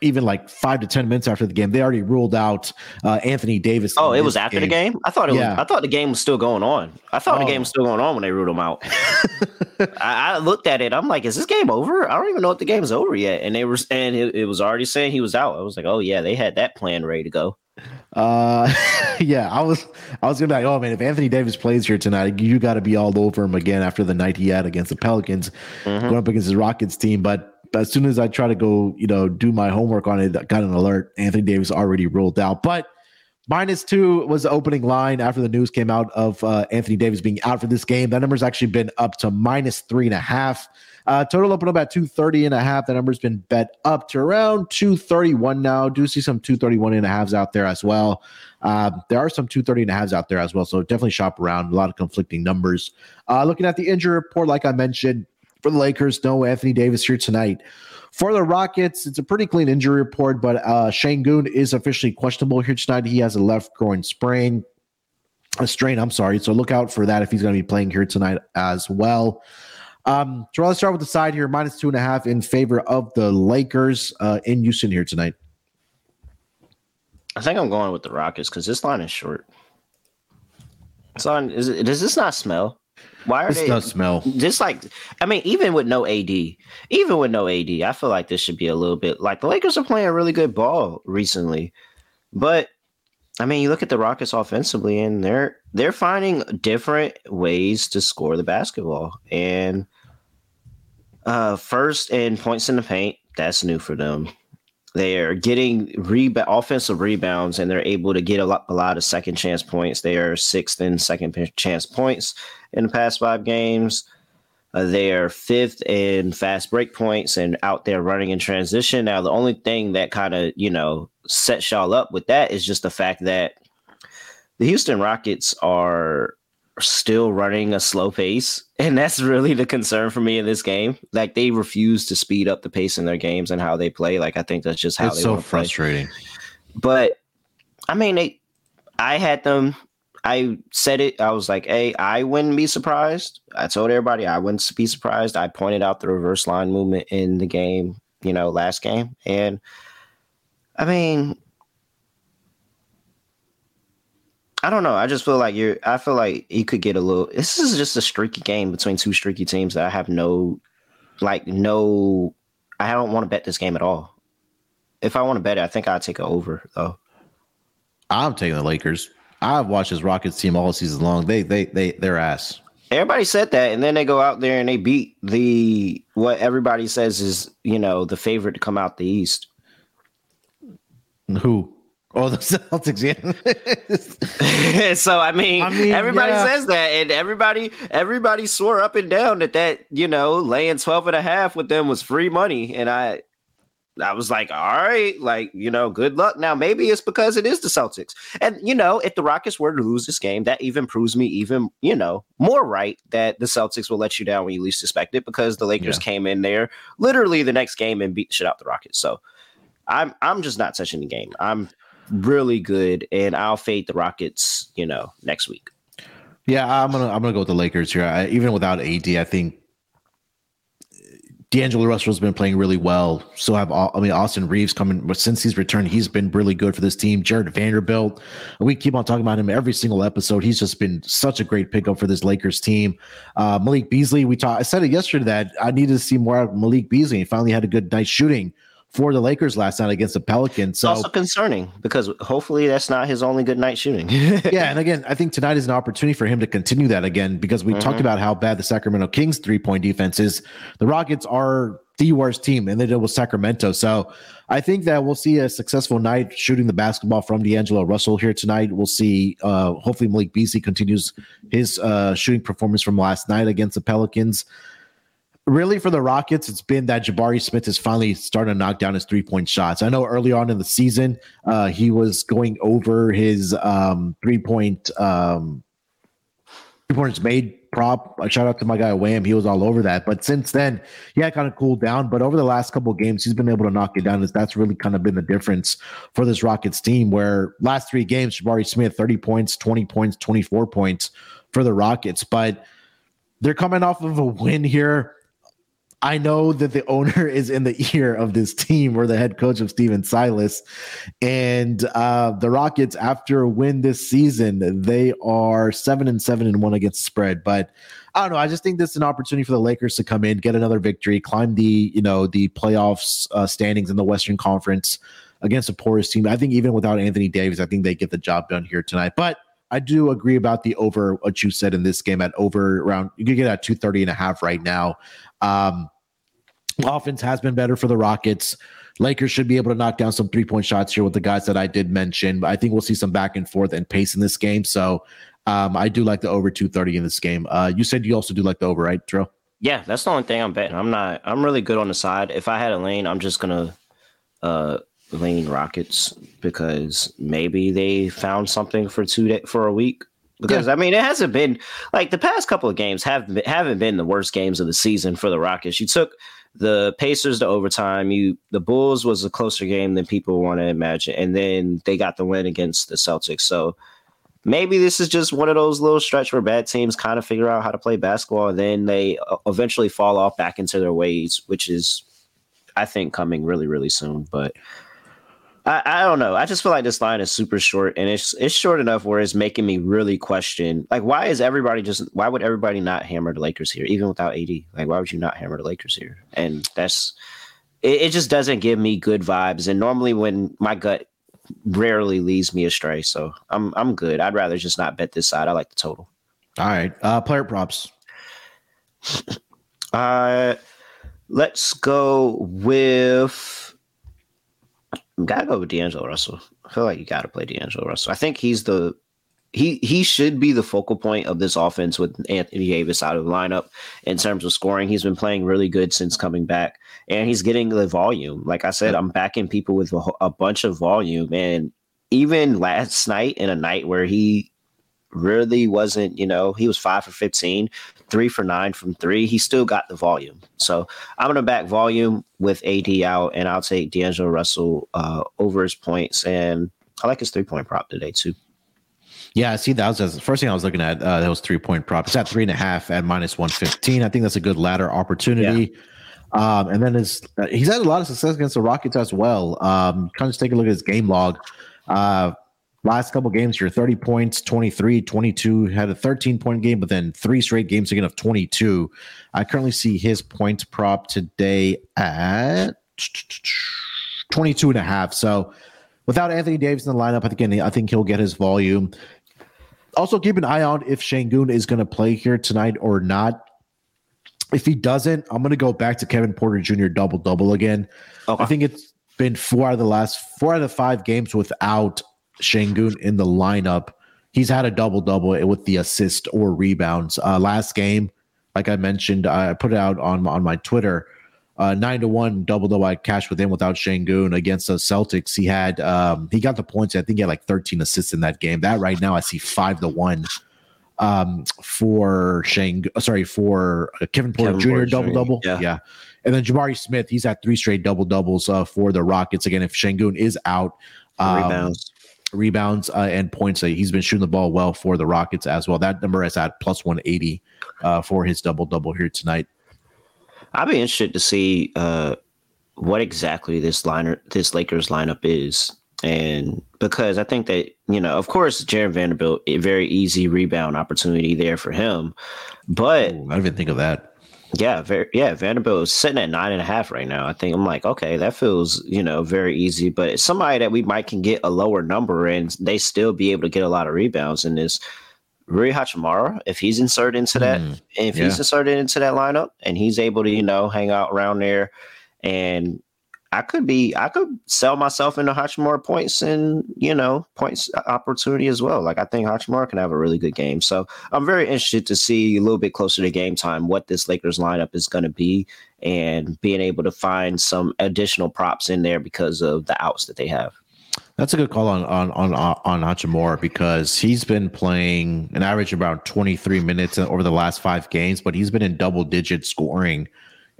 even like five to ten minutes after the game, they already ruled out uh, Anthony Davis. Oh, it was after game. the game. I thought it yeah. was. I thought the game was still going on. I thought oh. the game was still going on when they ruled him out. (laughs) I, I, looked at it. I'm like, is this game over? I don't even know if the game's over yet. And they were, and it, it was already saying he was out. I was like, oh yeah, they had that plan ready to go. Uh, (laughs) yeah, I was, I was gonna be like, oh man, if Anthony Davis plays here tonight, you got to be all over him again after the night he had against the Pelicans, mm-hmm. going up against the Rockets team. But but as soon as I try to go, you know, do my homework on it, I got an alert. Anthony Davis already ruled out. But Minus two was the opening line after the news came out of uh, Anthony Davis being out for this game. That number's actually been up to minus three and a half. Uh, total open up at 230 and a half. That number's been bet up to around 231 now. Do see some 231 and a halves out there as well. Uh, there are some 230 and a halves out there as well. So definitely shop around. A lot of conflicting numbers. Uh, looking at the injury report, like I mentioned, for the Lakers, no Anthony Davis here tonight. For the Rockets, it's a pretty clean injury report, but uh, Sengun is officially questionable here tonight. He has a left groin sprain, a strain. I'm sorry. So look out for that if he's going to be playing here tonight as well. Um, so let's start with the side here, minus two and a half in favor of the Lakers uh, in Houston here tonight. I think I'm going with the Rockets because this line is short. It's on. Is it, does this not smell? Why are this they? does smell. Just like, I mean, even with no AD, even with no AD, I feel like this should be a little bit like the Lakers are playing a really good ball recently, but I mean, you look at the Rockets offensively, and they're they're finding different ways to score the basketball. And uh, first in points in the paint, that's new for them. They're getting reba- offensive rebounds, and they're able to get a lot, a lot of second chance points. They are sixth in second chance points in the past five games. Uh, they are fifth in fast break points and out there running in transition. Now, the only thing that kind of you know sets y'all up with that is just the fact that the Houston Rockets are still running a slow pace. And that's really the concern for me in this game. Like they refuse to speed up the pace in their games and how they play. Like I think that's just how it's so frustrating. Play. But I mean, they, I had them. I said it. I was like, "Hey, I wouldn't be surprised." I told everybody I wouldn't be surprised. I pointed out the reverse line movement in the game, you know, last game, and I mean, I don't know. I just feel like you're. I feel like you could get a little. This is just a streaky game between two streaky teams that I have no, like no. I don't want to bet this game at all. If I want to bet it, I think I'd take it over though. I'm taking the Lakers. I've watched this Rockets team all season long. They they they their ass. Everybody said that, and then they go out there and they beat the what everybody says is you know the favorite to come out the East. Who? Oh, the (laughs) Celtics, yeah. (laughs) so I mean, I mean everybody yeah. says that, and everybody everybody swore up and down that that you know laying 12 and a half with them was free money, and I I was like, all right, like you know, good luck. Now maybe it's because it is the Celtics, and you know, if the Rockets were to lose this game, that even proves me even you know more right that the Celtics will let you down when you least expect it because the Lakers yeah. came in there literally the next game and beat shit out the Rockets. So. I'm I'm just not touching the game. I'm really good, and I'll fade the Rockets. You know, next week. Yeah, I'm gonna I'm gonna go with the Lakers here. I, even without AD, I think D'Angelo Russell's been playing really well. So have I mean Austin Reaves coming, but since he's returned, he's been really good for this team. Jarred Vanderbilt, we keep on talking about him every single episode. He's just been such a great pickup for this Lakers team. Uh, Malik Beasley, we talked. I said it yesterday that I needed to see more of Malik Beasley. He finally had a good night shooting for the Lakers last night against the Pelicans. So also concerning because hopefully that's not his only good night shooting. (laughs) (laughs) yeah, and again, I think tonight is an opportunity for him to continue that again because we mm-hmm. talked about how bad the Sacramento Kings three point defense is. The Rockets are the worst team, and they did with Sacramento. So I think that we'll see a successful night shooting the basketball from D'Angelo Russell here tonight. We'll see. Uh, hopefully, Malik Beasley continues his uh, shooting performance from last night against the Pelicans really for the Rockets, it's been that Jabari Smith is finally starting to knock down his three point shots. I know early on in the season, uh, he was going over his um, three point um, three pointers made prop. I shout out to my guy Wham. He was all over that. But since then, he had kind of cooled down. But over the last couple games, he's been able to knock it down. That's really kind of been the difference for this Rockets team. Where last three games, Jabari Smith, 30 points, 20 points, 24 points for the Rockets. But they're coming off of a win here I know that the owner is in the ear of this team or the head coach of Stephen Silas. And uh, the Rockets, after a win this season, they are seven and seven and one against the spread. But I don't know. I just think this is an opportunity for the Lakers to come in, get another victory, climb the, you know, the playoffs uh, standings in the Western Conference against a porous team. I think even without Anthony Davis, I think they get the job done here tonight. But I do agree about the over what you said in this game at over around you can get at 230 and a half right now. Um, offense has been better for the Rockets. Lakers should be able to knock down some three point shots here with the guys that I did mention. I think we'll see some back and forth and pace in this game. So um, I do like the over 230 in this game. Uh, you said you also do like the over, right, Drill? Yeah, that's the only thing I'm betting. I'm not. I'm really good on the side. If I had a lane, I'm just gonna uh, lean Rockets because maybe they found something for two day, for a week. Because yeah. I mean, it hasn't been like the past couple of games have haven't been the worst games of the season for the Rockets. You took the Pacers to overtime. You the Bulls was a closer game than people want to imagine, and then they got the win against the Celtics. So maybe this is just one of those little stretch where bad teams kind of figure out how to play basketball and then they uh, eventually fall off back into their ways, which is, I think, coming really, really soon. But I, I don't know. I just feel like this line is super short and it's it's short enough where it's making me really question like why is everybody just why would everybody not hammer the Lakers here, even without AD? Like why would you not hammer the Lakers here? And that's it, it just doesn't give me good vibes. And normally when my gut rarely leads me astray. So I'm I'm good. I'd rather just not bet this side. I like the total. All right. Uh player props. uh let's go with gotta go with D'Angelo Russell. I feel like you gotta play D'Angelo Russell. I think he's the he he should be the focal point of this offense with Anthony Davis out of the lineup in terms of scoring. He's been playing really good since coming back, and he's getting the volume. Like I said, I'm backing people with a, a bunch of volume, and even last night in a night where he really wasn't, you know, he was five for 15, three for nine from three. He still got the volume. So I'm going to back volume with AD out, and I'll take D'Angelo Russell uh, over his points. And I like his three point prop today, too. Yeah, see, that was the first thing I was looking at. Uh, that was three point prop. It's at three and a half at minus one fifteen. I think that's a good ladder opportunity. Yeah. Um, and then his, uh, he's had a lot of success against the Rockets as well. Um, kind of just take a look at his game log. Uh, last couple games here 30 points 23 22 had a 13 point game but then three straight games again of 22 i currently see his points prop today at 22 and a half so without anthony davis in the lineup again i think he'll get his volume also, keep an eye on if Sengun is going to play here tonight or not. If he doesn't, I'm going to go back to Kevin Porter Jr. double double again. Okay. I think it's been four out of the last four out of the five games without Sengun in the lineup. He's had a double double with the assist or rebounds. Uh, last game, like I mentioned, I put it out on on my Twitter uh, nine to one double double I cashed with him without Sengun against the Celtics. He had um, he got the points. I think he had like 13 assists in that game. That right now I see five to one um, for Shang. Sorry for uh, Kevin Porter Kevin Jr. Porter double double. Yeah. yeah. And then Jabari Smith, he's had three straight double doubles uh, for the Rockets. Again, if Sengun is out, um, rebounds, rebounds uh, and points. He's been shooting the ball well for the Rockets as well. That number is at plus 180 uh, for his double double here tonight. I'd be interested to see uh, what exactly this liner, this Lakers lineup is, and because I think that you know, of course, Jarred Vanderbilt, a very easy rebound opportunity there for him, but Ooh, I didn't even think of that. Yeah, very yeah. Vanderbilt is sitting at nine and a half right now. I think I'm like, okay, that feels you know very easy. But somebody that we might can get a lower number and they still be able to get a lot of rebounds in this Rui Hachimura, if he's inserted into that, mm, if yeah. he's inserted into that lineup and he's able to, you know, hang out around there and I could be, I could sell myself into Hachimura points and, you know, points opportunity as well. Like I think Hachimura can have a really good game. So I'm very interested to see a little bit closer to game time what this Lakers lineup is going to be and being able to find some additional props in there because of the outs that they have. That's a good call on on on on Hachimura because he's been playing an average about 23 minutes over the last five games, but he's been in double digit scoring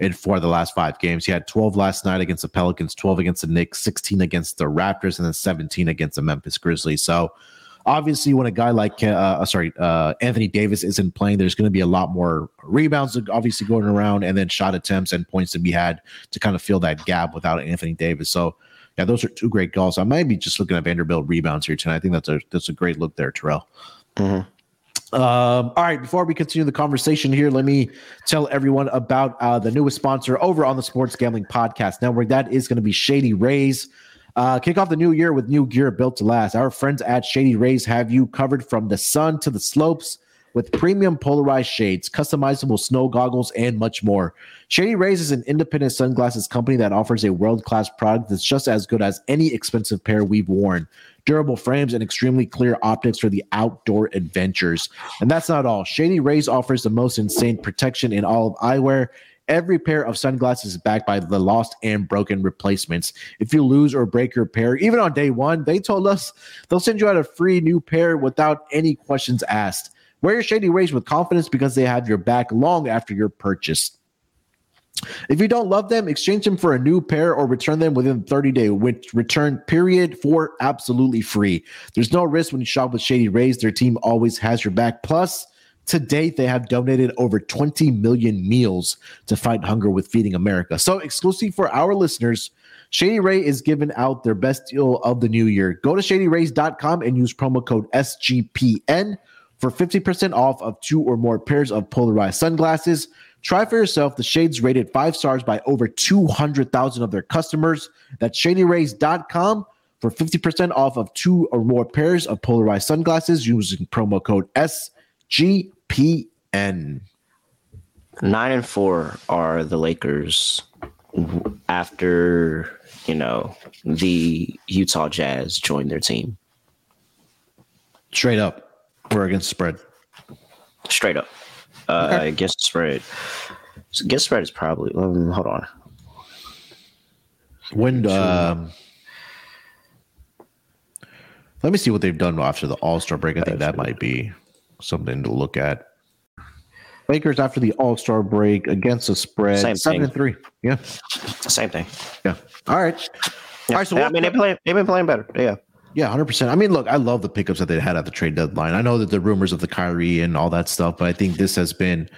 in four of the last five games. He had 12 last night against the Pelicans, 12 against the Knicks, 16 against the Raptors, and then 17 against the Memphis Grizzlies. So obviously, when a guy like uh, uh sorry uh, Anthony Davis isn't playing, there's going to be a lot more rebounds obviously going around, and then shot attempts and points to be had to kind of fill that gap without Anthony Davis. So yeah, those are two great goals. I might be just looking at Vanderbilt rebounds here tonight. I think that's a that's a great look there, Terrell. Mm-hmm. Um, all right, before we continue the conversation here, let me tell everyone about uh, the newest sponsor over on the Sports Gambling Podcast Network. That is going to be Shady Rays. Uh, kick off the new year with new gear built to last. Our friends at Shady Rays have you covered from the sun to the slopes. with premium polarized shades, customizable snow goggles, and much more. Shady Rays is an independent sunglasses company that offers a world class product that's just as good as any expensive pair we've worn. Durable frames and extremely clear optics for the outdoor adventures. And that's not all. Shady Rays offers the most insane protection in all of eyewear Every pair of sunglasses is backed by the lost and broken replacements. If you lose or break your pair, even on day one, they told us they'll send you out a free new pair without any questions asked. Wear your Shady Rays with confidence because they have your back long after your purchase. If you don't love them, exchange them for a new pair or return them within 30 day return period for absolutely free. There's no risk when you shop with Shady Rays. Their team always has your back. Plus, to date, they have donated over 20 million meals to fight hunger with Feeding America. So, exclusive for our listeners, Shady Ray is giving out their best deal of the new year. Go to shadyrays.com and use promo code SGPN for 50% off of two or more pairs of polarized sunglasses. Try for yourself. The shades rated five stars by over 200,000 of their customers. That's shadyrays.com for 50% off of two or more pairs of polarized sunglasses using promo code SGPN. Nine and four are the Lakers after, you know, the Utah Jazz joined their team. Straight up. We're against spread. Straight up. Uh, okay. Against spread. Guess spread is probably, um, hold on. When, um, let me see what they've done after the All Star break. I think that might be something to look at. Lakers after the All Star break against the spread Same seven thing. and three. Yeah, same thing. Yeah. All right. Yeah. All right. So yeah, I mean, they play. They've been playing better. Yeah. Yeah, hundred percent. I mean, look, I love the pickups that they had at the trade deadline. I know that the rumors of the Kyrie and all that stuff, but I think this has been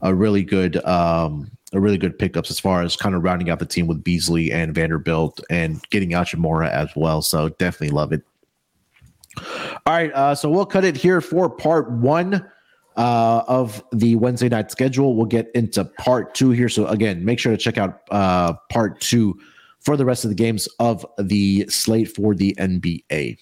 a really good, um, a really good pickups as far as kind of rounding out the team with Beasley and Vanderbilt and getting Hachimura as well. So definitely love it. All right, uh, so we'll cut it here for part one uh, of the Wednesday night schedule. We'll get into part two here. So again, make sure to check out uh, part two for the rest of the games of the slate for the NBA.